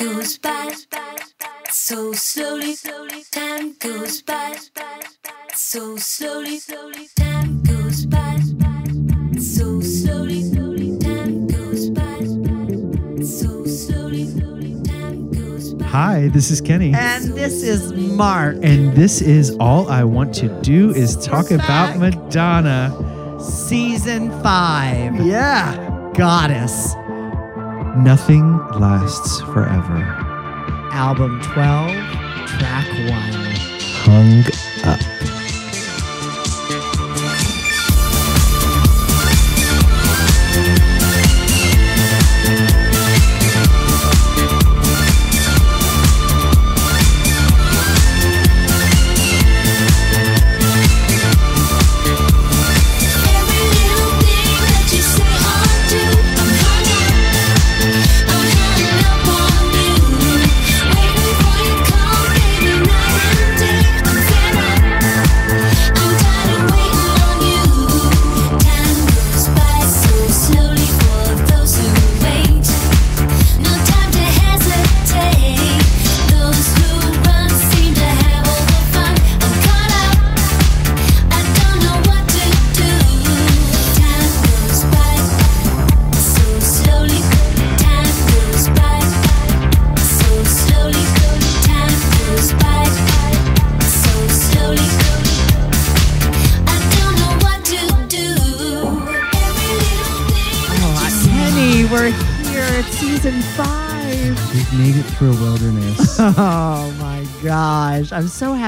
goes by so slowly. Slowly, time goes by so slowly. Slowly, time goes by so slowly. Time goes by so slowly. Time goes by. Hi, this is Kenny. And this is Mark. And this is All I Want to Do is Talk About. Madonna. Season five. Yeah. Goddess. Nothing lasts forever. Album 12, track one. Hung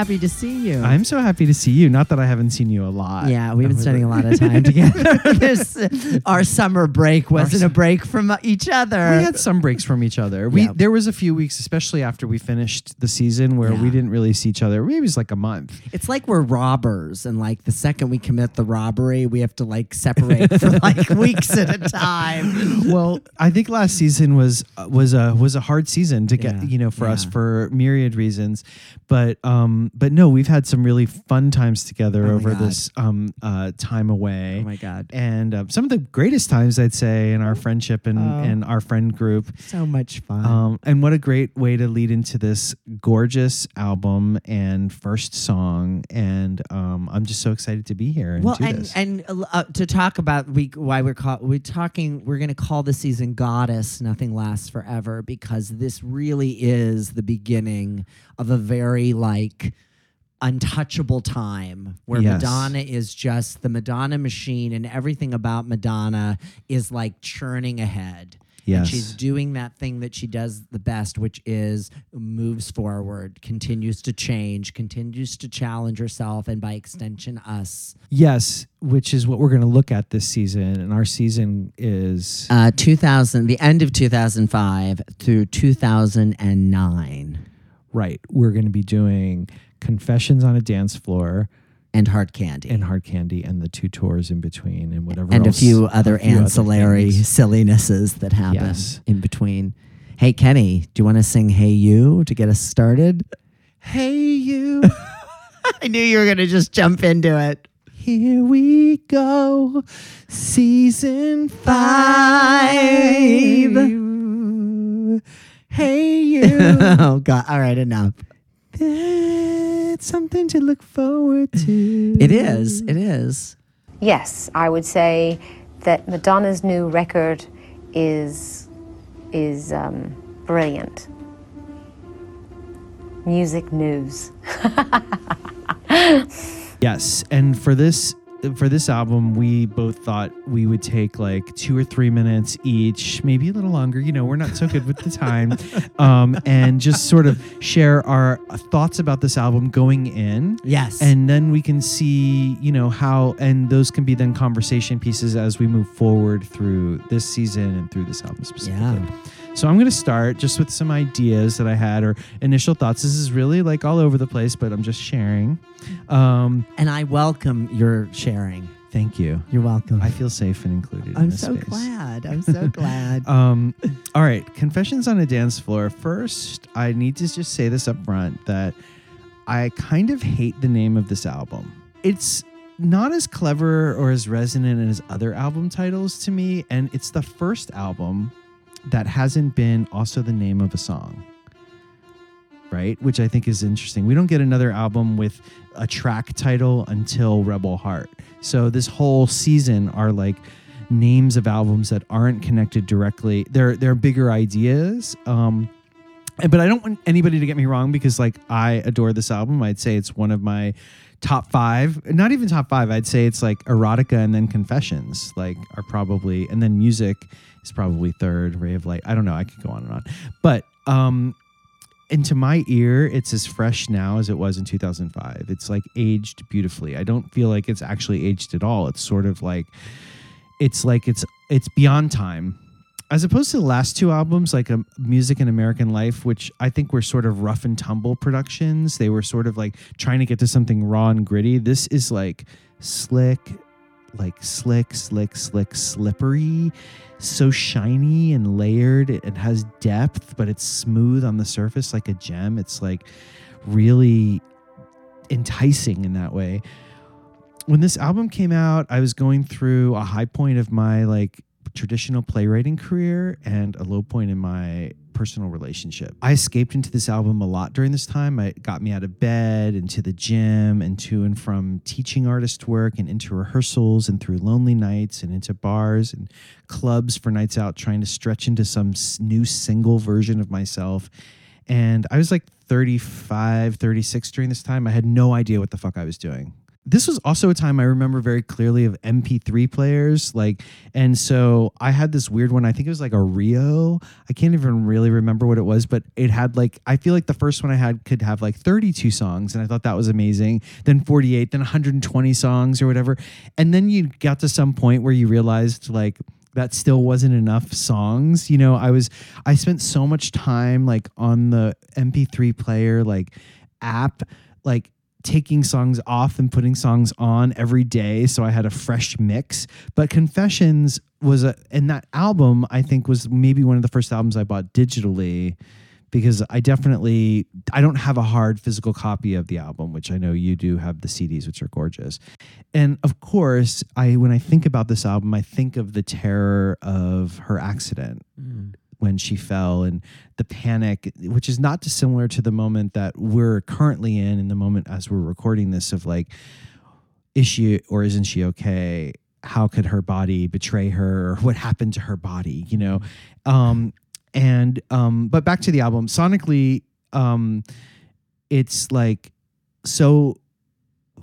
happy to see. I'm so happy to see you. Not that I haven't seen you a lot. yeah, we've been spending a lot of time together. this, our summer break wasn't a break from each other. We had some breaks from each other. We Yeah. there was a few weeks, especially after we finished the season, where we didn't really see each other. Maybe it was like a month. It's like we're robbers, and like the second we commit the robbery, we have to like separate for like weeks at a time. well, I think last season was uh, was a was a hard season to get Yeah, you know for us for myriad reasons, but um but no, we've had some really fun times together Oh over God. this um uh time away. Oh my god, and uh, some of the greatest times I'd say in our friendship and, Oh. and our friend group. so much fun. Um, and what a great way to lead into this gorgeous album and first song. And um, I'm just so excited to be here and well, and and uh, to talk about we why we're call, we're talking we're going to call the season "Goddess." Nothing lasts forever because this really is the beginning of a very like untouchable time where Yes. Madonna is just the Madonna machine, and everything about Madonna is like churning ahead. And Yes. she's doing that thing that she does the best, which is moves forward, continues to change, continues to challenge herself, and by extension, us. yes, which is what we're going to look at this season. And our season is Uh, 2000, the end of 2005 through 2009, right. We're going to be doing Confessions on a Dance Floor and Hard Candy. and Hard Candy and the two tours in between and whatever and a few other few ancillary things. sillinesses that happen Yes. in between. Hey, Kenny, do you want to sing Hey You to get us started? Hey, you. I knew you were going to just jump into it. Here we go, season five. Hey, you. oh, God. All right, enough. It's something to look forward to. It is. It is. Yes, I would say that Madonna's new record is is um, brilliant. Music news. Yes, and for this for this album, we both thought we would take like two or three minutes each, maybe a little longer. You know, we're not so good with the time, um, and just sort of share our thoughts about this album going in. Yes. and then we can see you know how and those can be then conversation pieces as we move forward through this season and through this album specifically Yeah. So i'm going to start just with some ideas that i had or initial thoughts this is really like all over the place but i'm just sharing um and I welcome your sharing. thank you You're welcome. i feel safe and included I'm this so space. glad. I'm so glad. Um, all right, confessions on a dance floor. First, I need to just say this up front that I kind of hate the name of this album. It's not as clever or as resonant as other album titles to me, and it's the first album that hasn't been also the name of a song. Right? Which I think is interesting. We don't get another album with a track title until Rebel Heart. So this whole season are like names of albums that aren't connected directly. They're they're bigger ideas. Um but I don't want anybody to get me wrong because like I adore this album. I'd say it's one of my top five, not even top five. I'd say it's like erotica and then confessions, like are probably, and then music is probably third. Ray of Light. I don't know. I could go on and on, but um, and to my ear, it's as fresh now as it was in 2005. It's like aged beautifully. I don't feel like it's actually aged at all. It's sort of like it's like it's it's beyond time as opposed to the last two albums like um, music and american life which i think were sort of rough and tumble productions they were sort of like trying to get to something raw and gritty this is like slick like slick slick slick slippery so shiny and layered it has depth but it's smooth on the surface like a gem. It's like really enticing in that way. When this album came out, I was going through a high point of my like traditional playwriting career and a low point in my personal relationship. I escaped into this album a lot during this time. It got me out of bed, into the gym, and to and from teaching artist work and into rehearsals and through lonely nights and into bars and clubs for nights out trying to stretch into some new single version of myself. And I was like 35, 36 during this time. I had no idea what the fuck I was doing this was also a time I remember very clearly of MP3 players. Like, and so I had this weird one. I think it was like a Rio. I can't even really remember what it was, but it had like, I feel like the first one I had could have like 32 songs. And I thought that was amazing. Then 48, then 120 songs or whatever. And then you got to some point where you realized like, that still wasn't enough songs. You know, I was I spent so much time like on the MP3 player like app like taking songs off and putting songs on every day so I had a fresh mix. But Confessions was a and that album I think was maybe one of the first albums I bought digitally because I definitely I don't have a hard physical copy of the album, which I know you do have the CDs, which are gorgeous. And of course, I when I think about this album, I think of the terror of her accident mm. When she fell and the panic, which is not dissimilar to the moment that we're currently in, in the moment as we're recording this of like, is she or isn't she okay? How could her body betray her? Or what happened to her body? You know, um, and um, but back to the album. Sonically, um, it's like so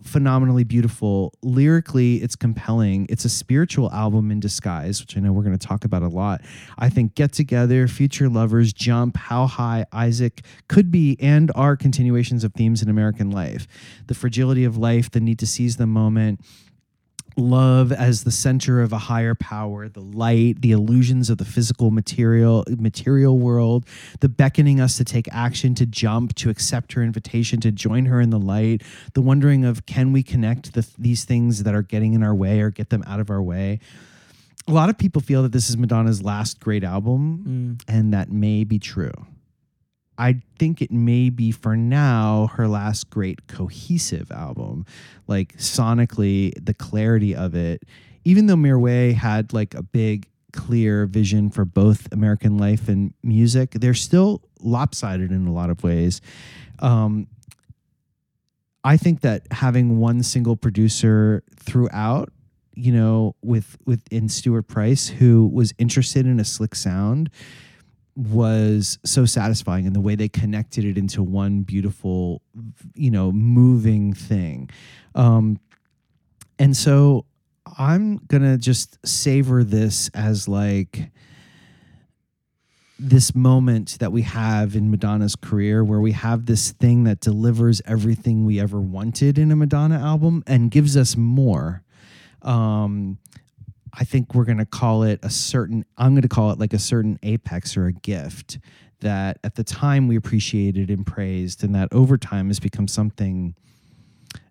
phenomenally beautiful. Lyrically, it's compelling. It's a spiritual album in disguise, which I know we're going to talk about a lot. I think Get Together, Future Lovers, Jump, How High, Isaac could be and are continuations of themes in American life. The fragility of life, the need to seize the moment, love as the center of a higher power the light the illusions of the physical material material world the beckoning us to take action to jump to accept her invitation to join her in the light the wondering of can we connect the, these things that are getting in our way or get them out of our way. A lot of people feel that this is madonna's last great album mm. and that may be true I think it may be for now her last great cohesive album. Like sonically, the clarity of it, even though Mirwais had like a big, clear vision for both American life and music, they're still lopsided in a lot of ways. Um, I think that having one single producer throughout, you know, with with in Stuart Price, who was interested in a slick sound, was so satisfying and the way they connected it into one beautiful, you know, moving thing. Um, and so I'm gonna just savor this as like this moment that we have in Madonna's career where we have this thing that delivers everything we ever wanted in a Madonna album and gives us more. Um, I think we're going to call it a certain, I'm going to call it like a certain apex or a gift that at the time we appreciated and praised, and that over time has become something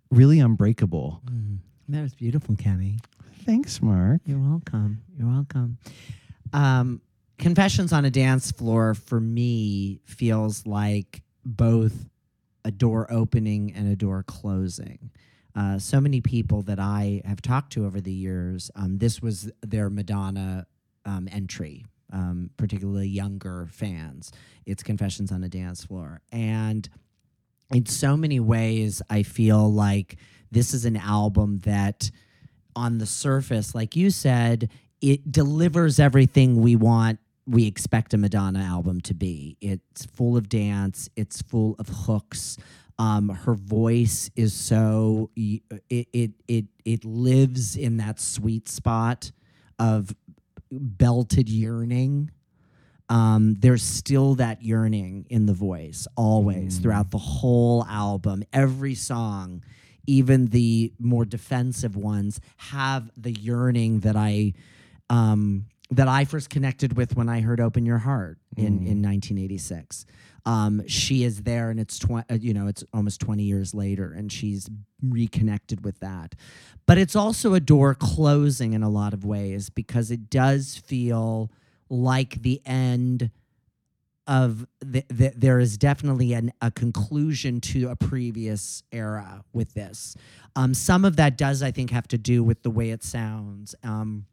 really unbreakable. That was beautiful, Kenny. Thanks, Mark. You're welcome. You're welcome. Um, Confessions on a Dance Floor for me feels like both a door opening and a door closing. Uh, so many people that I have talked to over the years, um, this was their Madonna um, entry um, particularly younger fans. It's Confessions on a Dance Floor. And in so many ways, I feel like this is an album that, on the surface, like you said, it delivers everything we want. We expect a Madonna album to be. It's full of dance. It's full of hooks. Um, her voice is so it it it it lives in that sweet spot of belted yearning um, there's still that yearning in the voice always throughout the whole album. Every song, even the more defensive ones, have the yearning that I um, that I first connected with when I heard "Open Your Heart" in in 1986. Um, she is there, and it's tw- uh, you know it's almost 20 years later, and she's reconnected with that. But it's also a door closing in a lot of ways because it does feel like the end of the, the, there is definitely an, a conclusion to a previous era with this. Um, some of that does, I think, have to do with the way it sounds. Um,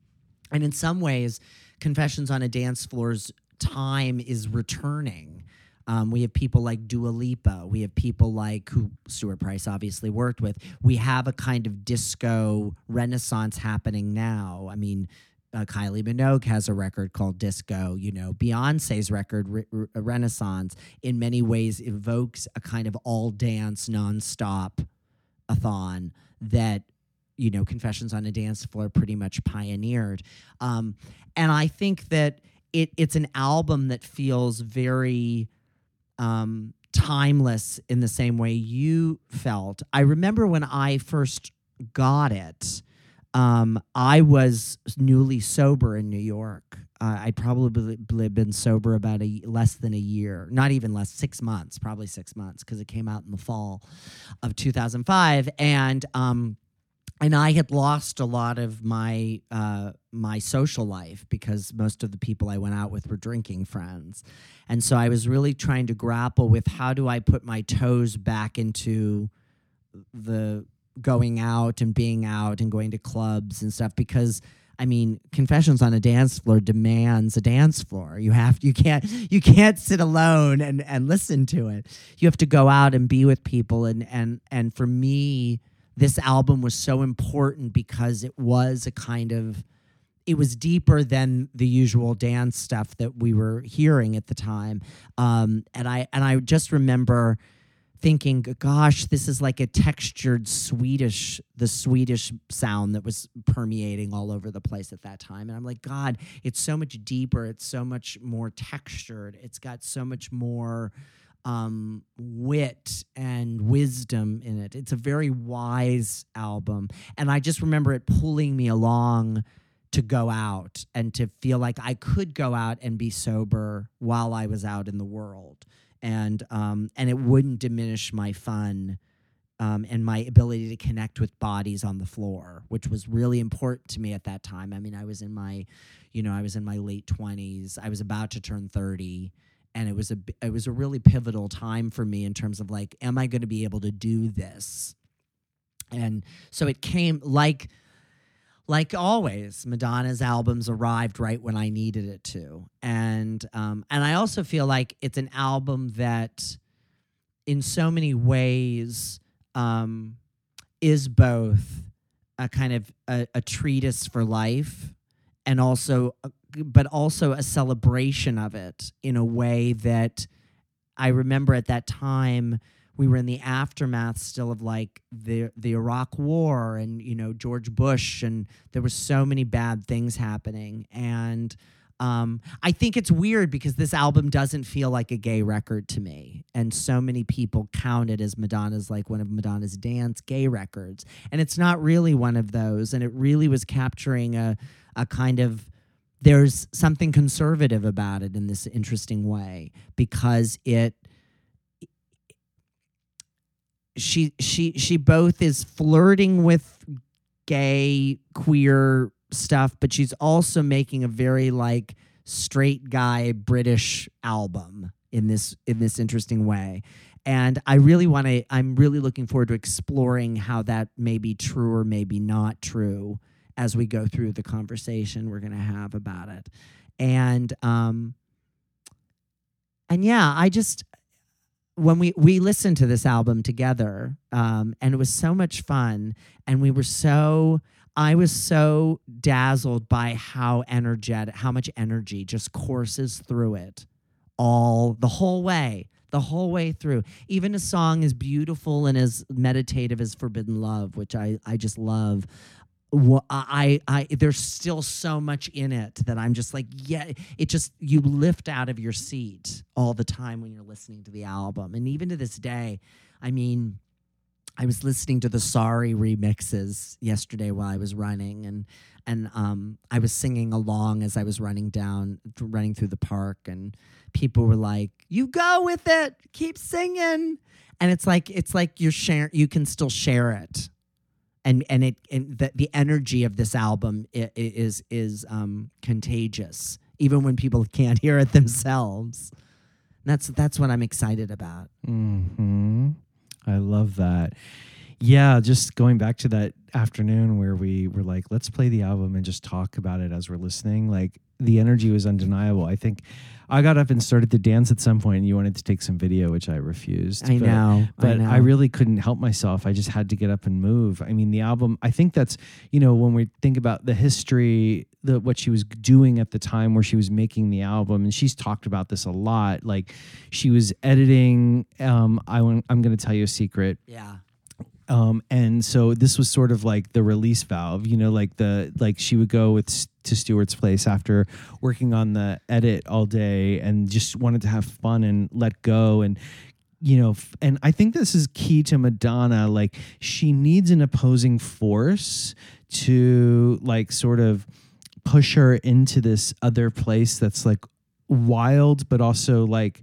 and in some ways, Confessions on a Dance Floor's time is returning. Um, we have people like Dua Lipa. We have people like who Stuart Price obviously worked with. We have a kind of disco renaissance happening now. I mean, uh, Kylie Minogue has a record called Disco. You know, Beyonce's record Re- Re- Renaissance in many ways evokes a kind of all dance nonstop a thon that you know Confessions on a Dance Floor pretty much pioneered. Um, and I think that it it's an album that feels very um, timeless in the same way you felt. I remember when I first got it, um, I was newly sober in New York. Uh, I'd probably bl- been sober about a less than a year, not even less, six months, probably six months, because it came out in the fall of 2005, and um, and I had lost a lot of my uh, my social life because most of the people I went out with were drinking friends, and so I was really trying to grapple with how do I put my toes back into the going out and being out and going to clubs and stuff because I mean, confessions on a dance floor demands a dance floor. You have you can't you can't sit alone and and listen to it. You have to go out and be with people and and and for me this album was so important because it was a kind of it was deeper than the usual dance stuff that we were hearing at the time. Um, and I and I just remember thinking, gosh, this is like a textured Swedish, the Swedish sound that was permeating all over the place at that time. And I'm like, God, it's so much deeper. It's so much more textured. It's got so much more um, wit and wisdom in it. It's a very wise album. And I just remember it pulling me along to go out and to feel like I could go out and be sober while I was out in the world. And um, and it wouldn't diminish my fun um, and my ability to connect with bodies on the floor, which was really important to me at that time. I mean, I was in my, you know, I was in my late twenties. I was about to turn thirty, and it was a it was a really pivotal time for me in terms of like, am I going to be able to do this? And so it came like like always, Madonna's albums arrived right when I needed it to, and um, and I also feel like it's an album that, in so many ways, um, is both a kind of a, a treatise for life, and also, but also a celebration of it in a way that I remember at that time we were in the aftermath still of like the the Iraq War and you know George Bush and there were so many bad things happening. And um, I think it's weird because this album doesn't feel like a gay record to me, and so many people count it as Madonna's like one of Madonna's dance gay records, and it's not really one of those. And it really was capturing a a kind of there's something conservative about it in this interesting way because it she she she both is flirting with gay queer stuff but she's also making a very like straight guy british album in this in this interesting way. And i really want to i'm really looking forward to exploring how that may be true or maybe not true as we go through the conversation we're going to have about it. And um and yeah i just when we we listened to this album together um and it was so much fun and we were so i was so dazzled by how energetic how much energy just courses through it all the whole way the whole way through. Even a song as beautiful and as meditative as forbidden love which i i just love I, I, there's still so much in it that I'm just like, yeah, it just, you lift out of your seat all the time when you're listening to the album. And even to this day, I mean, I was listening to the Sorry remixes yesterday while I was running, and and um, I was singing along as I was running down, running through the park, and people were like, "You go with it, keep singing," and it's like it's like you're sharing, you can still share it, and and it and the, the energy of this album is is um, contagious, even when people can't hear it themselves. That's that's what I'm excited about. hmm I love that. Yeah, just going back to that afternoon where we were like, let's play the album and just talk about it as we're listening. Like the energy was undeniable. I think I got up and started to dance at some point and you wanted to take some video, which I refused. I but- know, But I I, really couldn't help myself. I just had to get up and move. I mean, the album, I think that's, you know, when we think about the history, the what she was doing at the time where she was making the album, and she's talked about this a lot. Like she was editing, um, I, I'm going to tell you a secret Yeah. Um and so this was sort of like the release valve you know like the like she would go with to Stuart's place after working on the edit all day and just wanted to have fun and let go and you know f- and i think this is key to madonna like she needs an opposing force to like sort of push her into this other place that's like wild but also like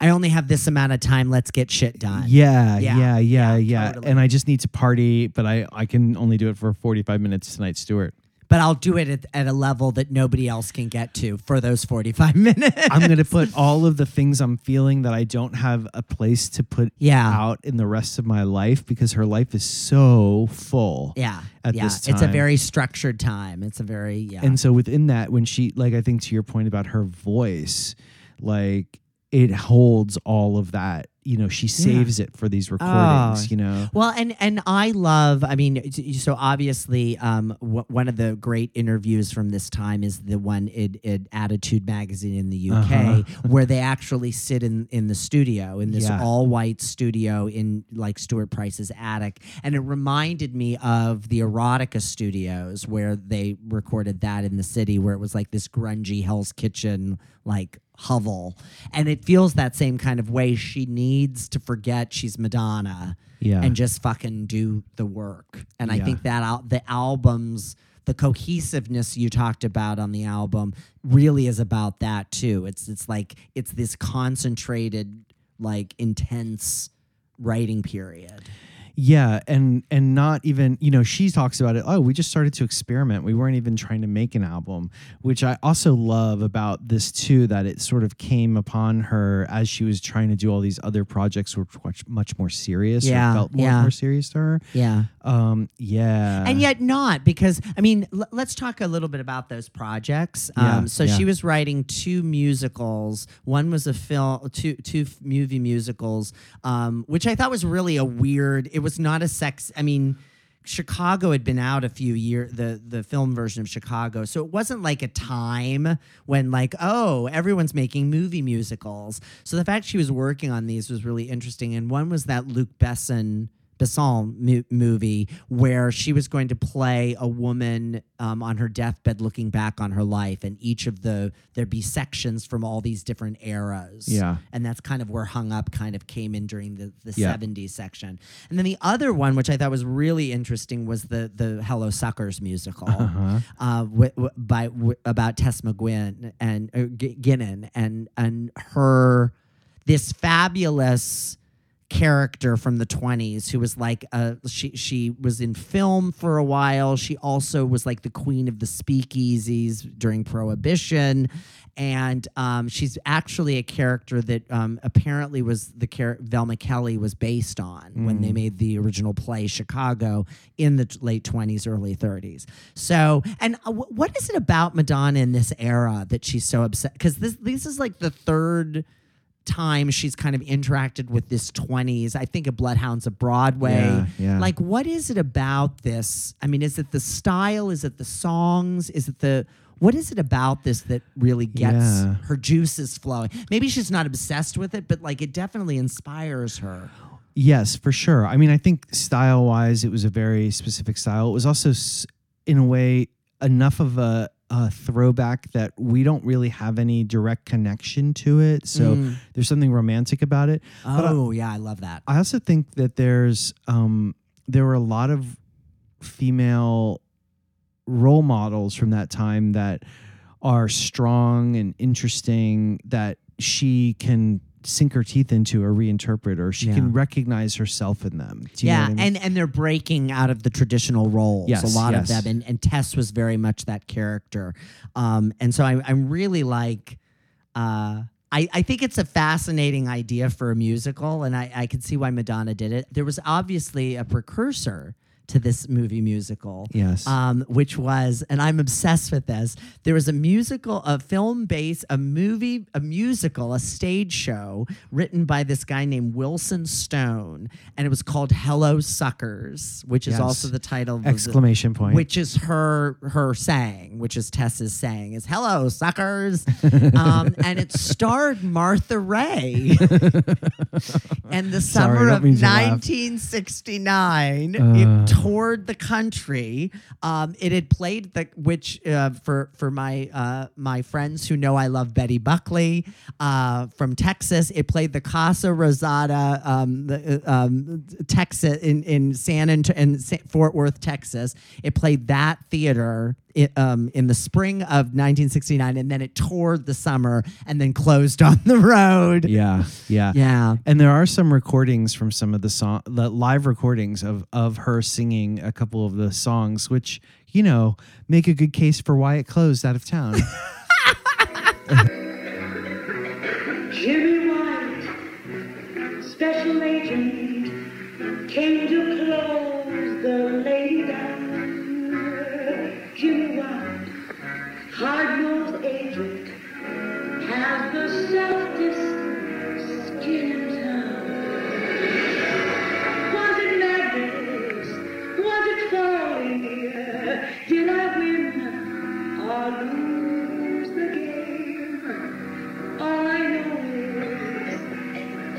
I only have this amount of time. Let's get shit done. Yeah, Yeah, yeah, yeah, yeah. totally. And I just need to party, but I I can only do it for 45 minutes tonight, Stuart. But I'll do it at, at a level that nobody else can get to for those 45 minutes. I'm going to put all of the things I'm feeling that I don't have a place to put Yeah. out in the rest of my life because her life is so full. yeah. at yeah. this It's a very structured time. It's a very, yeah. And so within that, when she, like, I think to your point about her voice, like, it holds all of that. You know, she saves it for these recordings, Oh. you know? Well, and and I love. I mean, so obviously, um, w- one of the great interviews from this time is the one in, in Attitude magazine in the UK, Uh-huh. where they actually sit in in the studio in this Yeah. all white studio in like Stuart Price's attic, and it reminded me of the Erotica Studios where they recorded that in the city, where it was like this grungy Hell's Kitchen like hovel, and it feels that same kind of way. She needs to forget she's Madonna Yeah. and just fucking do the work. And I think that al- the albums, the cohesiveness you talked about on the album, really is about that too. It's it's like it's this concentrated, like intense writing period. Yeah, and and not even you know she talks about it. Oh, we just started to experiment. We weren't even trying to make an album, which I also love about this too. That it sort of came upon her as she was trying to do all these other projects, which were much much more serious. Yeah, felt more, yeah. more serious to her. Yeah. Um, yeah, and yet not because I mean, l- let's talk a little bit about those projects. Yeah, Um, so yeah. she was writing two musicals. One was a film, two two movie musicals, um, which I thought was really a weird. It was not a sex. I mean. Chicago had been out a few years, the the film version of Chicago, so it wasn't like a time when like oh everyone's making movie musicals. So the fact she was working on these was really interesting, and one was that Luc Besson Besson mu- movie where she was going to play a woman um, on her deathbed looking back on her life and each of the there'd be sections from all these different eras Yeah. and that's kind of where hung up kind of came in during the, the Yeah. 70s section and then the other one which i thought was really interesting was the the hello suckers musical Uh-huh. uh, wi- wi- by wi- about Texas Guinan and uh, G- Guinan and and her this fabulous character from the 20s who was like a she she was in film for a while she also was like the queen of the speakeasies during prohibition and um, she's actually a character that um, apparently was the character Velma Kelly was based on when they made the original play Chicago in the t- late 20s, early 30s. So, and uh, wh- what is it about Madonna in this era that she's so upset? Because this this is like the third time she's kind of interacted with this 20s. I think of Bloodhounds of Broadway. Yeah, yeah. Like, what is it about this? I mean, is it the style? Is it the songs? Is it the what is it about this that really gets Yeah. her juices flowing? Maybe she's not obsessed with it, but like it definitely inspires her. Yes, for sure. I mean, I think style wise, it was a very specific style. It was also, in a way, enough of a, a throwback that we don't really have any direct connection to it. So Mm. there's something romantic about it. But I- Oh, yeah, I love that. I also think that there's um, there were a lot of female role models from that time that are strong and interesting that she can sink her teeth into or reinterpret or she Yeah. can recognize herself in them. Yeah, I mean? and and they're breaking out of the traditional roles. Yes, a lot of them, and and Tess was very much that character. Um, and so I, I'm really like, uh, I I think it's a fascinating idea for a musical, and I I can see why Madonna did it. There was obviously a precursor to this movie musical. Yes. Um, which was, and I'm obsessed with this. There was a musical, a film based, a movie, a musical, a stage show written by this guy named Wilson Stone, and it was called Hello Suckers, which is Yes. also the title. of the- Exclamation point. which is her her saying, which is Tessa's saying, is "Hello, suckers," um, and it starred Martha Raye. and the summer don't of mean to laugh. 1969, Uh. it toured the country. Um, it had played the which uh, for for my uh, my friends who know I love Betty Buckley uh, from Texas. It played the Casa Rosada, um, the, uh, um, Texas in in San Ant- in Fort Worth, Texas. It played that theater. I- um, in the spring of 1969, and then it toured the summer, and then closed on the road. yeah, yeah. Yeah. And there are some recordings from some of the song, the live recordings of of her singing a couple of the songs, which you know make a good case for why it closed out of town. Jimmy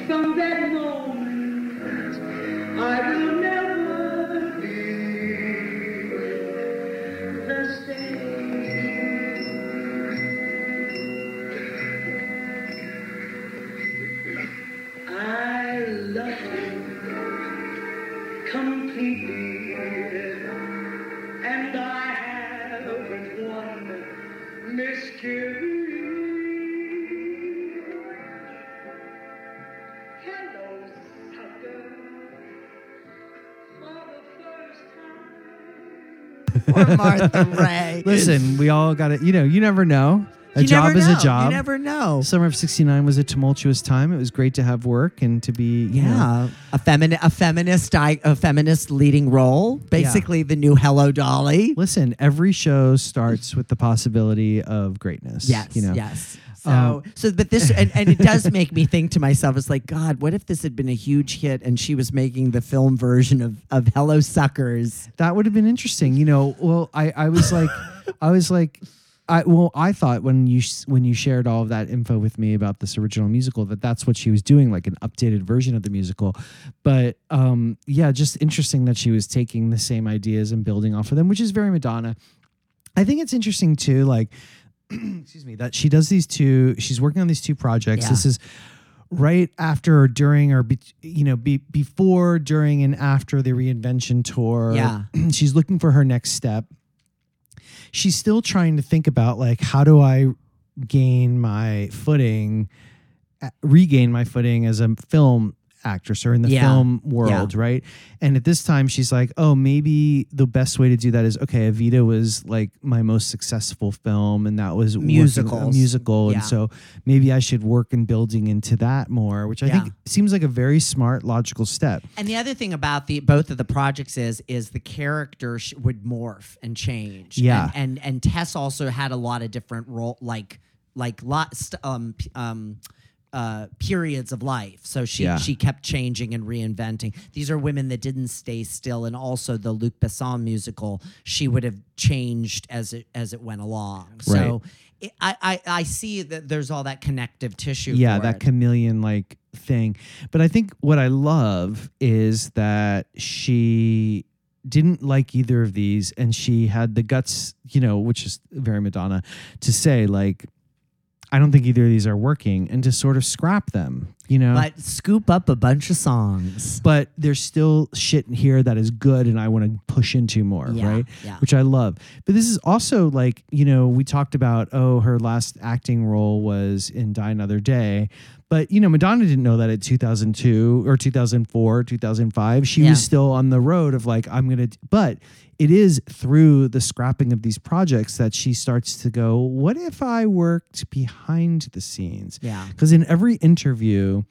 from that moment I will Poor Martha Raye. Listen, we all got it. You know, you never know. A You job is a job. You never know. Summer of '69 was a tumultuous time. It was great to have work and to be, you know, Yeah, a feminist, a feminist, a feminist leading role. Basically, the new Hello Dolly. Listen, every show starts with the possibility of greatness. Yes, you know. yes. So, Um, so, but this, and, and it does make me think to myself, it's like, God, what if this had been a huge hit and she was making the film version of, of Hello Suckers? That would have been interesting. You know, well, I, I was like, I was like, I well, I thought when you when you shared all of that info with me about this original musical that that's what she was doing, like an updated version of the musical. But um, yeah, just interesting that she was taking the same ideas and building off of them, which is very Madonna. I think it's interesting too, like, excuse me, that she does these two. She's working on these two projects. Yeah. This is right after or during or be, you know be, before during and after the reinvention tour Yeah. she's looking for her next step she's still trying to think about like how do i gain my footing regain my footing as a film actress or in the Yeah. film world, right? And at this time, she's like, oh, maybe the best way to do that is okay. Evita was like my most successful film, and that was Musicals. musical, Yeah. and so maybe I should work in building into that more, which I Yeah. think seems like a very smart, logical step. And the other thing about the both of the projects is is the character sh- would morph and change. Yeah. And, and and Tess also had a lot of different role like like lots um um uh periods of life. So she Yeah. she kept changing and reinventing. These are women that didn't stay still and also the Luc Besson musical, she would have changed as it as it went along. So it, I, I I see that there's all that connective tissue. yeah that it. chameleon like thing but i think what i love is that she didn't like either of these and she had the guts you know which is very madonna to say like i don't think either of these are working and to sort of scrap them you know but scoop up a bunch of songs. but there's still shit in here that is good and I want to push into more, Yeah, right? yeah. Which I love. But this is also like, you know, we talked about, oh, her last acting role was in Die Another Day. But, you know, Madonna didn't know that in 2002 or 2004, 2005. She Yeah. was still on the road of like, I'm going to, but it is through the scrapping of these projects that she starts to go, what if I worked behind the scenes? Yeah. Because in every interview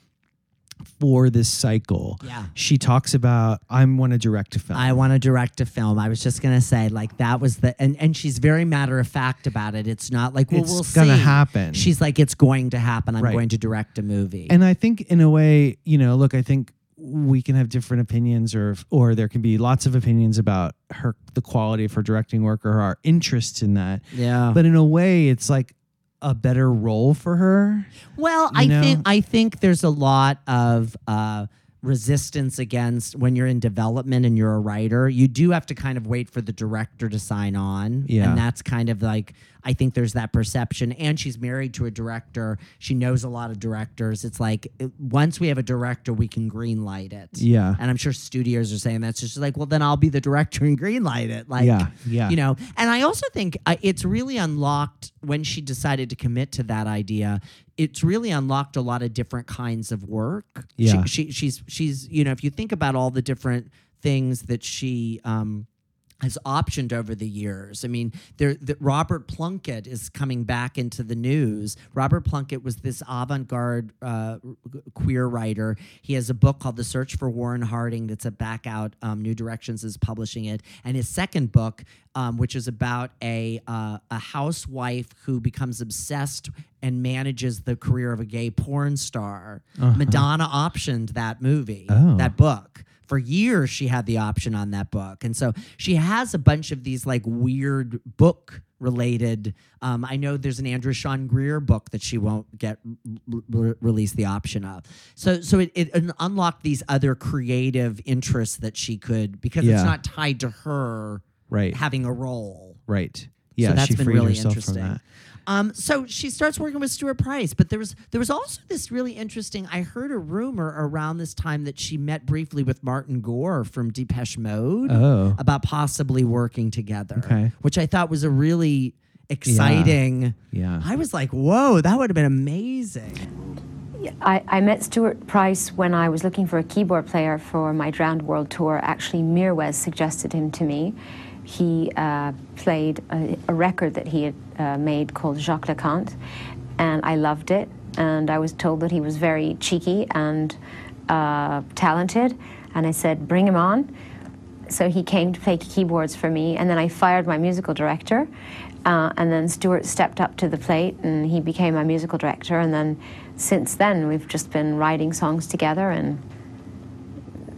for this cycle, Yeah. she talks about I want to direct a film. I want to direct a film. I was just gonna say, like that was the and and she's very matter of fact about it. It's not like, well, It's we'll gonna see. happen. She's like, it's going to happen. I'm Right. going to direct a movie. and I think in a way, you know, look, I think we can have different opinions or or there can be lots of opinions about her the quality of her directing work or our interest in that. yeah. But in a way, it's like a better role for her. Well, I know? think I think there's a lot of uh, resistance against when you're in development and you're a writer. You do have to kind of wait for the director to sign on, Yeah. and that's kind of like I think there's that perception. And she's married to a director; she knows a lot of directors. It's like it- once we have a director, we can green light it. Yeah. and I'm sure studios are saying that's she's like, well, then I'll be the director and green light it. Like, Yeah, yeah. you know. And I also think uh, it's really unlocked when she decided to commit to that idea. It's really unlocked a lot of different kinds of work. Yeah. She, she she's she's you know if you think about all the different things that she um has optioned over the years. I mean, there that Robert Plunket is coming back into the news. Robert Plunket was this avant-garde uh, queer writer. He has a book called The Search for Warren Harding that's a back out. Um, New Directions is publishing it, and his second book, um, which is about a uh, a housewife who becomes obsessed and manages the career of a gay porn star. Madonna optioned that movie, Oh. that book for years she had the option on that book and so she has a bunch of these like weird book related um, i know there's an andrew sean greer book that she won't get r- r- release the option of so so it, it unlocked these other creative interests that she could because Yeah. it's not tied to her Right. having a role Right. Yeah. so that's she been really interesting. That. Um, so she starts working with Stuart Price, but there was there was also this really interesting. I heard a rumor around this time that she met briefly with Martin Gore from Depeche Mode Oh. about possibly working together, Okay. which I thought was a really exciting. Yeah. I was like, whoa, that would have been amazing. I, I met Stuart Price when I was looking for a keyboard player for my Drowned World tour. Actually, Mirwais suggested him to me. He uh, played a, a record that he had uh, made called Jacques Lu Cont, and I loved it. And I was told that he was very cheeky and uh, talented, and I said, bring him on. So he came to play keyboards for me, and then I fired my musical director. Uh, and then Stuart stepped up to the plate, and he became my musical director. And then since then, we've just been writing songs together and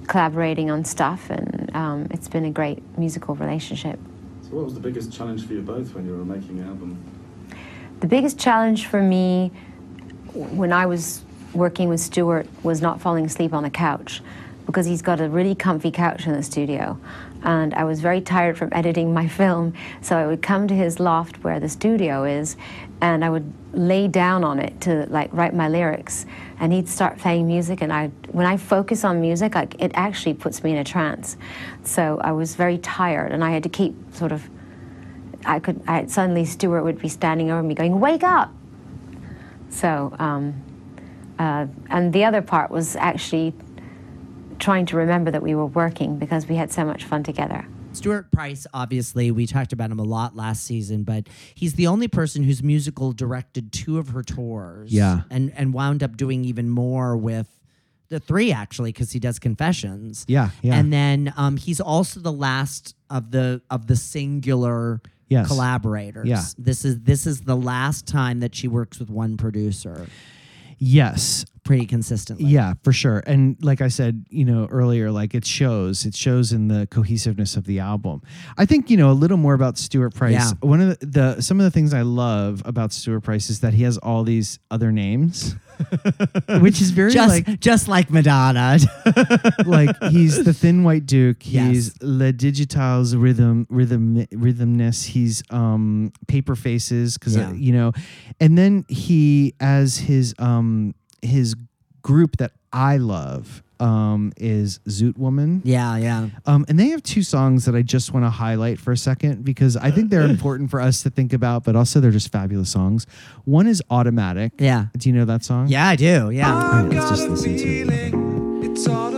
collaborating on stuff, and um, it's been a great musical relationship. So, what was the biggest challenge for you both when you were making the album? The biggest challenge for me when I was working with Stuart was not falling asleep on the couch because he's got a really comfy couch in the studio. And I was very tired from editing my film, so I would come to his loft where the studio is and I would lay down on it to like write my lyrics and he'd start playing music and I when I focus on music it actually puts me in a trance. So I was very tired and I had to keep sort of I could I, suddenly Stuart would be standing over me going, "Wake up!" So, um, uh, and the other part was actually trying to remember that we were working because we had so much fun together. Stuart Price, obviously, we talked about him a lot last season, but he's the only person whose musical directed two of her tours. Yeah. And and wound up doing even more with the three actually, because he does confessions. Yeah, yeah. And then um, he's also the last of the of the singular Yes. collaborators. Yeah. This is this is the last time that she works with one producer Yes. Pretty consistently. Yeah, for sure. And like I said, you know, earlier, like it shows, it shows in the cohesiveness of the album. I think, you know, a little more about Stuart Price. Yeah. One of the, the some of the things I love about Stuart Price is that he has all these other names. which is very Just like just like Madonna. like he's the thin white duke Yes. he's le digital's rhythm rhythm rhythmness he's um paper faces because Yeah. you know and then he as his um his group that i love um is zoot woman yeah, yeah. um, and they have two songs that I just want to highlight for a second because I think they're important for us to think about, but also they're just fabulous songs. One is Automatic. Yeah. Do you know that song? Yeah, I do. Yeah. All right, let's just listen to it.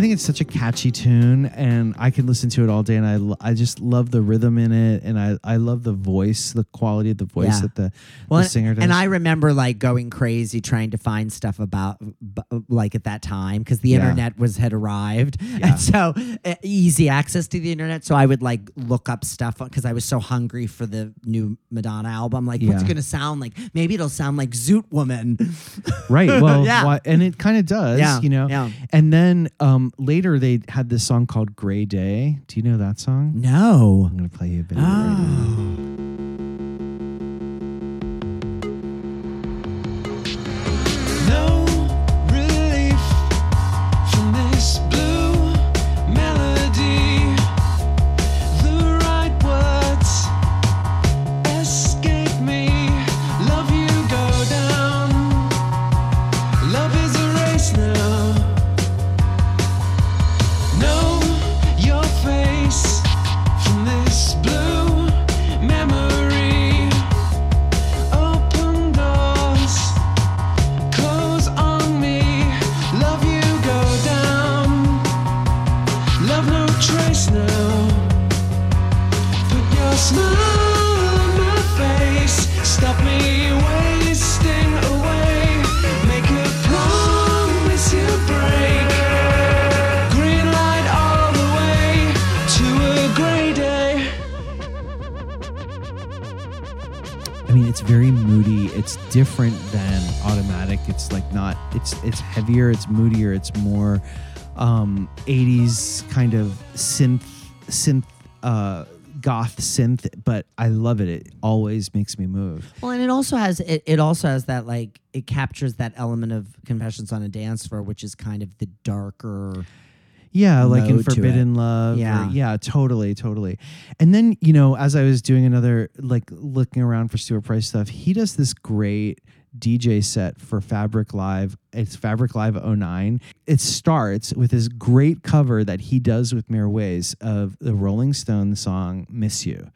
I think it's such a catchy tune, and I can listen to it all day. And I, I just love the rhythm in it, and I, I love the voice, the quality of the voice Yeah. that the, Well, the singer does. and I remember like going crazy trying to find stuff about like at that time because the Yeah. internet was had arrived, Yeah. and so uh, easy access to the internet. So I would like look up stuff because I was so hungry for the new Madonna album. Like, what's it gonna sound like? Maybe it'll sound like Zoot Woman. right. Well, Yeah. why- and it kind of does, Yeah, you know. yeah. And then um, later they had this song called "Gray Day." Do you know that song? No. I'm gonna play you a bit. of Gray Day. No relief from different than automatic. It's like not. It's it's heavier. It's moodier. It's more um, 80s kind of synth synth uh, goth synth. But I love it. It always makes me move. Well, and it also has it, it also has that like it captures that element of Confessions on a Dance Floor, which is kind of the darker. Yeah, like in Forbidden. Love. or- Yeah. yeah, totally, totally. And then, you know, as I was doing another, like looking around for Stuart Price stuff, he does this great DJ set for Fabric Live. It's Fabric Live 09. It starts with this great cover that he does with Mirwais of the Rolling Stones song Miss You.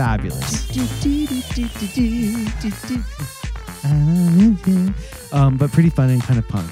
Fabulous. Um, but pretty fun and kind of punk.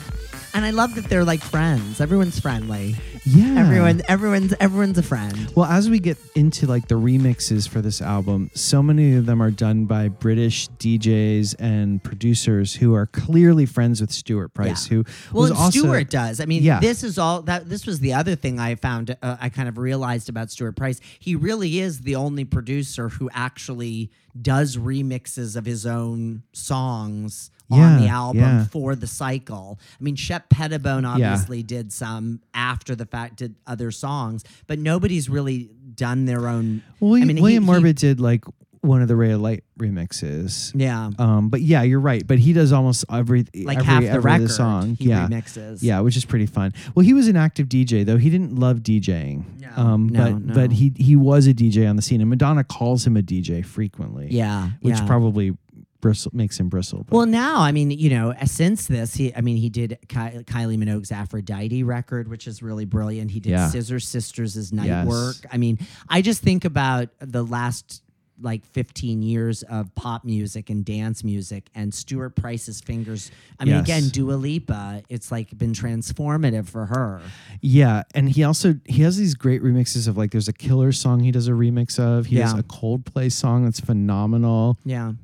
And I love that they're like friends. Everyone's friendly. Yeah. Everyone, everyone's, everyone's a friend. Well, as we get into like the remixes for this album, so many of them are done by British DJs and producers who are clearly friends with Stuart Price, Yeah. who Well, was also Stuart does. I mean, Yeah. this is all that. This was the other thing I found. Uh, I kind of realized about Stuart Price. He really is the only producer who actually does remixes of his own songs on the album yeah. for the cycle. I mean, Shep Pettibone obviously did some after the fact, did other songs, but nobody's really done their own. Well, I William, mean, William he- Orbit did like one of the Ray of Light remixes. Yeah. Um, but yeah, you're right. But he does almost every Like every, half the every record song. he yeah, remixes. Yeah, which is pretty fun. Well, he was an active DJ though. He didn't love DJing. No, um, no, but no. but he he was a DJ on the scene, and Madonna calls him a DJ frequently. Yeah, which yeah. probably bristle makes him bristle. but- Well, now I mean, you know, since this, he, I mean, he did Ky- Kylie Minogue's Aphrodite record, which is really brilliant. He did Yeah. Scissor Sisters' Night Yes. Work. I mean, I just think about the last like 15 years of pop music and dance music and Stuart Price's fingers. I mean, Yes. again, Dua Lipa, it's like been transformative for her. Yeah, and he also he has these great remixes of like there's a killer song he does a remix of. He Yeah. a Coldplay song that's phenomenal. Yeah.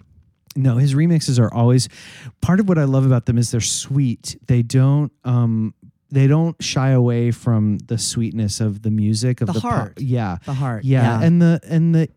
No, his remixes are always part of what I love about them is they're sweet. They don't um they don't shy away from the sweetness of the music of The the, pop- heart. Yeah. The heart. Yeah, and the and the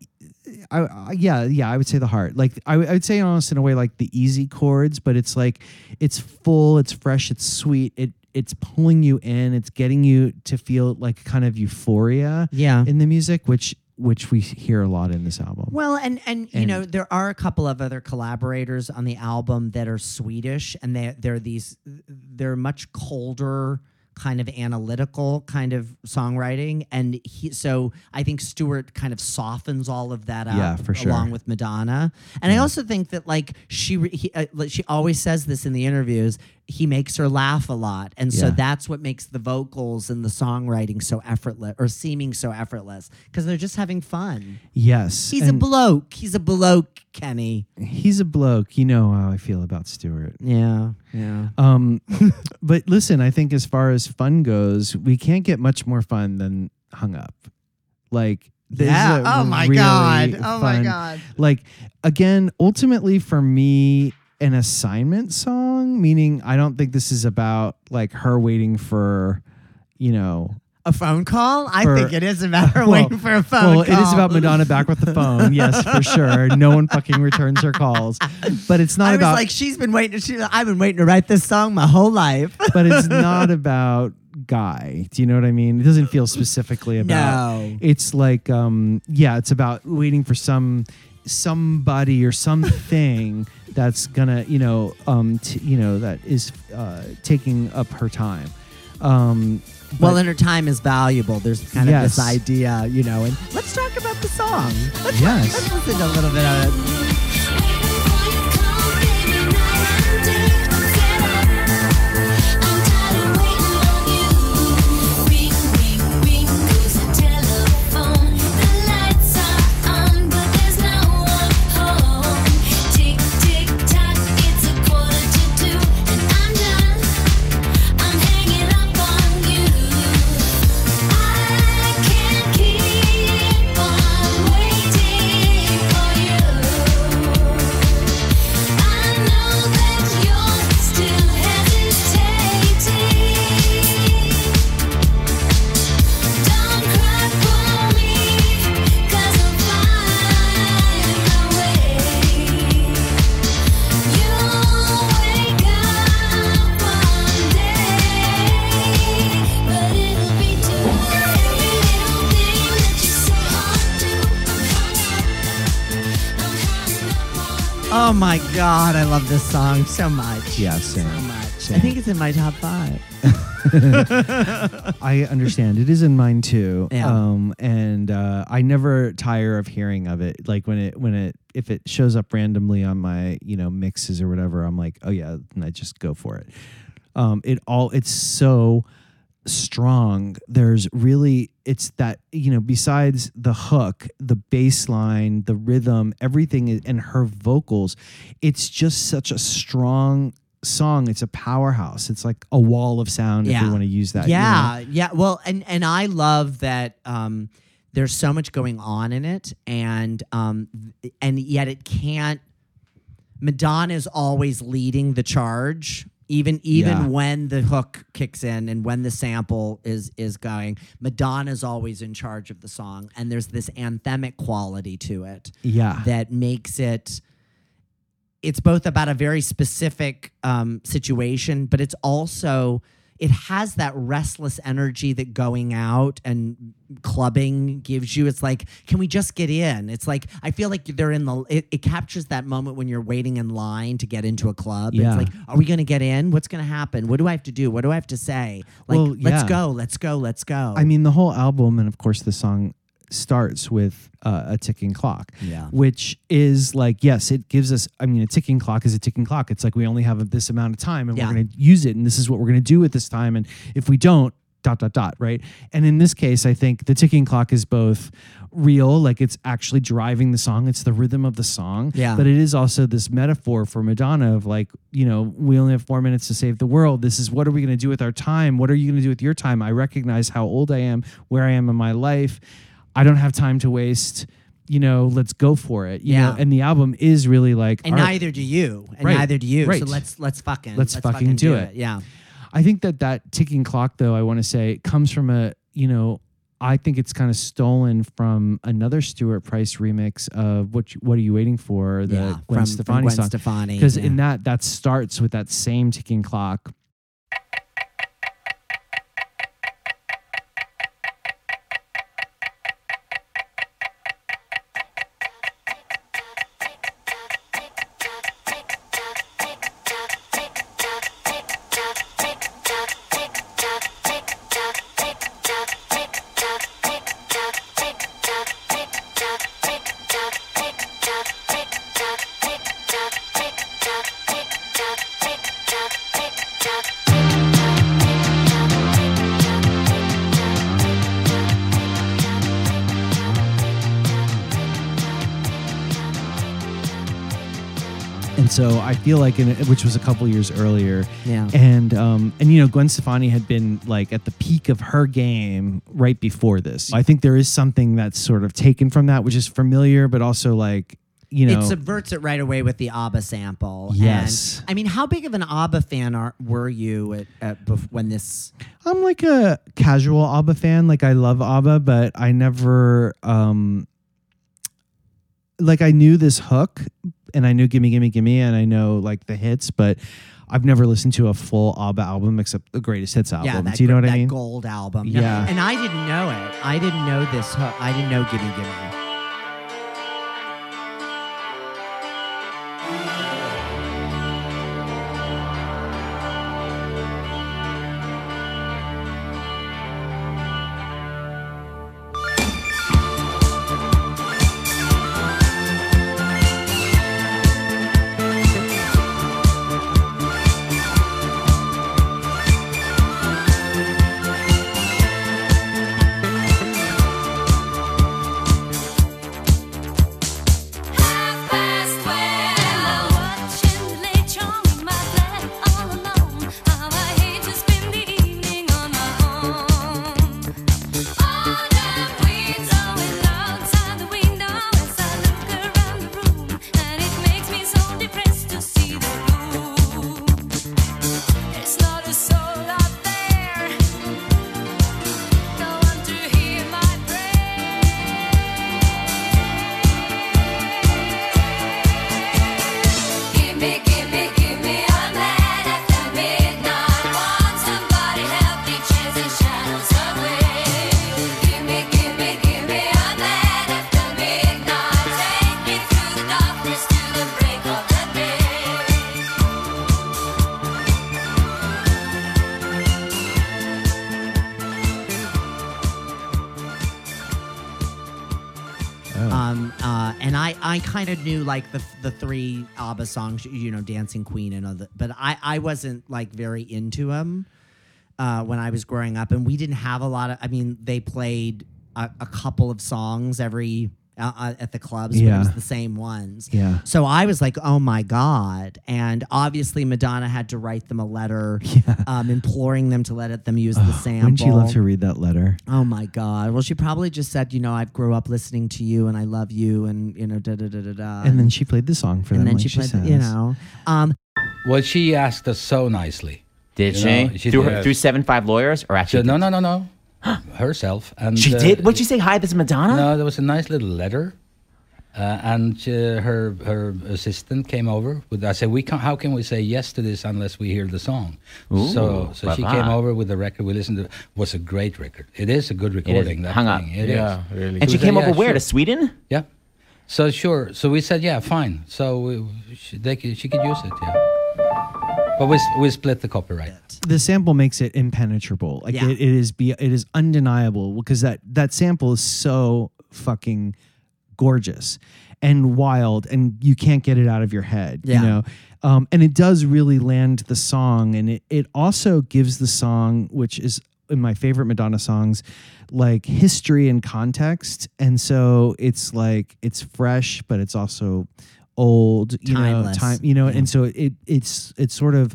I, I, yeah, yeah, I would say the heart. Like I, would- I would say almost in a way like the easy chords, but it's like it's full, it's fresh, it's sweet. It it's pulling you in. It's getting you to feel like kind of euphoria yeah. in the music, which which we hear a lot in this album. Well, and and you And- know there are a couple of other collaborators on the album that are Swedish, and they they're these they're much colder kind of analytical kind of songwriting and he so i think stuart kind of softens all of that up Yeah, for sure. along with madonna and i also think that like she he, uh, like, she always says this in the interviews he makes her laugh a lot and so Yeah. that's what makes the vocals and the songwriting so effortless or seeming so effortless because they're just having fun yes, He's a bloke. He's a bloke, Kenny. he's a bloke. You know how I feel about Stuart. Yeah, yeah. Um, but listen, I think as far as fun goes, we can't get much more fun than Hung Up. Like, this is a Oh my really god. Oh my god. Like, again, ultimately for me, an assignment song, meaning I don't think this is about like her waiting for, you know, A phone call? I For- think it is about her Well- waiting for a phone well, call. it is about Madonna back with the phone. Yes, for sure. No one fucking returns her calls. But it's not I was about like, she's been waiting. She, I've been waiting to write this song my whole life. but it's not about guy. Do you know what I mean? It doesn't feel specifically about. No. It's like, um, yeah, it's about waiting for some somebody or something that's gonna, you know, um, t- you know, that is uh, taking up her time. Um, well, and her time is valuable. There's kind of this idea, you know. And let's talk about the song. Let's, Yes. let's listen to a little bit of it. My God, I love this song so much. Yeah, same. So much. I think it's in my top five. I understand. It is in mine too. Yeah. Um, and uh, I never tire of hearing of it. Like when it when it if it shows up randomly on my you know mixes or whatever, I'm like, oh yeah, and I just go for it. Um, it all it's so strong. There's really it's that you know besides the hook, the bass line, the rhythm, everything, and her vocals, it's just such a strong song. It's a powerhouse. It's like a wall of sound. yeah. If we want to use that. you know? Yeah, yeah. Well, and and I love that. Um, there's so much going on in it, and um, and yet it can't. Madonna is always leading the charge, even even Yeah. when the hook kicks in and when the sample is is going. Madonna's always in charge of the song, and there's this anthemic quality to it Yeah. that makes it it's both about a very specific um, situation but it's also it has that restless energy that going out and clubbing gives you. It's like can we just get in? It's like i feel like they're in the it, it captures that moment when you're waiting in line to get into a club. Yeah. it's like are we going to get in? What's going to happen? What do i have to do? What do i have to say? Like Well, let's go let's go let's go. I mean, the whole album, and of course, the song starts with uh, a ticking clock. Yeah. Which is like, yes, it gives us. I mean, a ticking clock is a ticking clock. It's like we only have this amount of time, and Yeah. we're going to use it, and this is what we're going to do with this time. And if we don't, dot dot dot, right? And in this case, I think the ticking clock is both real, like it's actually driving the song. It's the rhythm of the song. Yeah. But it is also this metaphor for Madonna of like, you know, we only have four minutes to save the world. This is what are we going to do with our time? What are you going to do with your time? I recognize how old I am, where I am in my life. I don't have time to waste. You know, let's go for it. You Yeah. know? and the album is really like, and neither do you and Right, neither do you right. so let's let's fucking Let's fucking do it. yeah I think that that ticking clock, though, I want to say, comes from a, you know, I think it's kind of stolen from another Stuart Price remix of what you, what are you waiting for the yeah, Gwen from, Stefani from Gwen song Stefani. because yeah. in that that starts with that same ticking clock. I feel like, in which was a couple years earlier, Yeah. and um, and you know, Gwen Stefani had been like at the peak of her game right before this. I think there is something that's sort of taken from that, which is familiar, but also like you know, it subverts it right away with the ABBA sample. Yes. And, I mean, how big of an ABBA fan are, were you at, at bef- when this? I'm like a casual ABBA fan. Like I love ABBA, but I never um like I knew this hook and I knew Gimme Gimme Gimme and I know like the hits, but I've never listened to a full ABBA album except the greatest hits album. Yeah, that, Do you know what I mean? gold album. Yeah. And I didn't know it. I didn't know this hook. I didn't know Gimme Gimme. Oh. Um, uh, and I, I kind of knew like the the three ABBA songs, you know, Dancing Queen and other, but I, I wasn't like very into them. uh, when I was growing up, and we didn't have a lot of. I mean, they played a, a couple of songs every uh, uh, at the clubs, but it was the same ones. Yeah. So I was like, oh my God. And obviously, Madonna had to write them a letter um, imploring them to let them use the sample. Wouldn't you love to read that letter? Oh my God. Well, she probably just said, you know, I grew up listening to you and I love you and, you know, da da da da da. And then she played the song for and them. And then like she she played, says. the, you know. Um, Well, she asked us so nicely. Did You she? know, she through did. her, through seven five lawyers or actually? said, no, no, no, no. Herself. And She uh, did. What'd she say? Hi, this is Madonna. No, there was a nice little letter, uh, and uh, her her assistant came over with. I said, "We can How can we say yes to this unless we hear the song?" so Ooh, so she bye-bye. came over with the record. We listened to. it Was a great record. It is a good recording. that Hung up. It Yeah, is. really. And So she came said, over "Yeah, where sure." to Sweden? Yeah. So sure. So we said, yeah, fine. So we, she, they could, she could use it. Yeah. But we we split the copyright. the sample makes it impenetrable. Like Yeah. it, it is be it is undeniable because that that sample is so fucking gorgeous and wild and you can't get it out of your head. Yeah. You know? Um, and it does really land the song and it, it also gives the song, which is in my favorite Madonna songs, like history and context. And so it's like it's fresh, but it's also old, you Timeless. know, time, you know, and so it it's it sort of